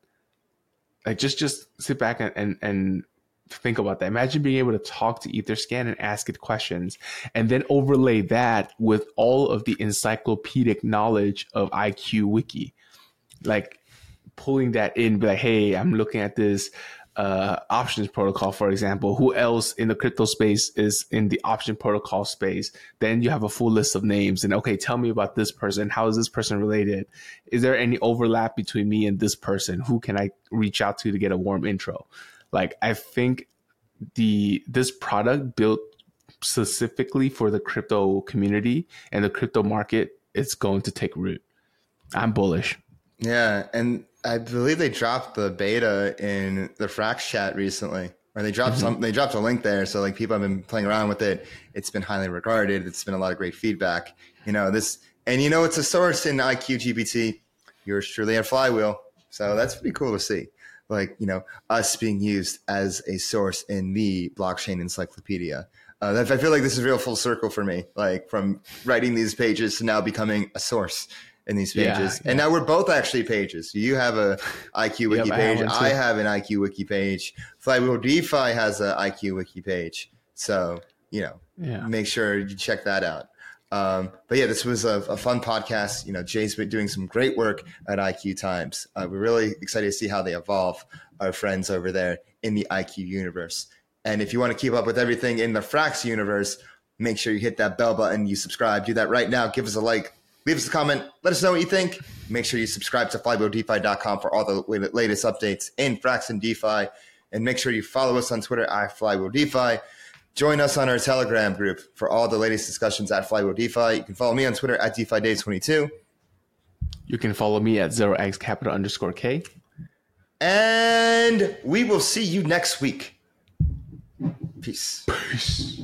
Like just just sit back and, and, and think about that. Imagine being able to talk to Etherscan and ask it questions, and then overlay that with all of the encyclopedic knowledge of IQ Wiki. Like pulling that in, be like, hey, I'm looking at this uh, options protocol, for example. Who else in the crypto space is in the option protocol space? Then you have a full list of names, and okay, tell me about this person. How is this person related? Is there any overlap between me and this person? Who can I reach out to to get a warm intro? Like, I think the this product built specifically for the crypto community and the crypto market is going to take root. I'm bullish. Yeah, and I believe they dropped the beta in the Frax chat recently, or they dropped mm-hmm. some. They dropped a link there, so like people have been playing around with it. It's been highly regarded. It's been a lot of great feedback. You know this, and you know it's a source in IQ GPT. Yours truly at Flywheel, so that's pretty cool to see. Like you know us being used as a source in the blockchain encyclopedia. Uh, I feel like this is real full circle for me. Like from writing these pages to now becoming a source in these pages. Yeah, and now we're both actually pages. You have a IQ Wiki yep, page. I have, I have, an IQ Wiki page. Flywheel DeFi has an IQ Wiki page. So, you know, yeah. make sure you check that out. Um, but yeah, this was a, a, fun podcast. You know, Jae's been doing some great work at IQ Times. Uh, we're really excited to see how they evolve our friends over there in the IQ universe. And if you want to keep up with everything in the Frax universe, make sure you hit that bell button, you subscribe. Do that right now. Give us a like, leave us a comment. Let us know what you think. Make sure you subscribe to flywheeldefi.com for all the latest updates in Frax and DeFi. And make sure you follow us on Twitter at flywheeldefi. Join us on our Telegram group for all the latest discussions at Flywheel DeFi. You can follow me on Twitter at DeFiDave22. You can follow me at 0x kapital underscore K. And we will see you next week. Peace. Peace.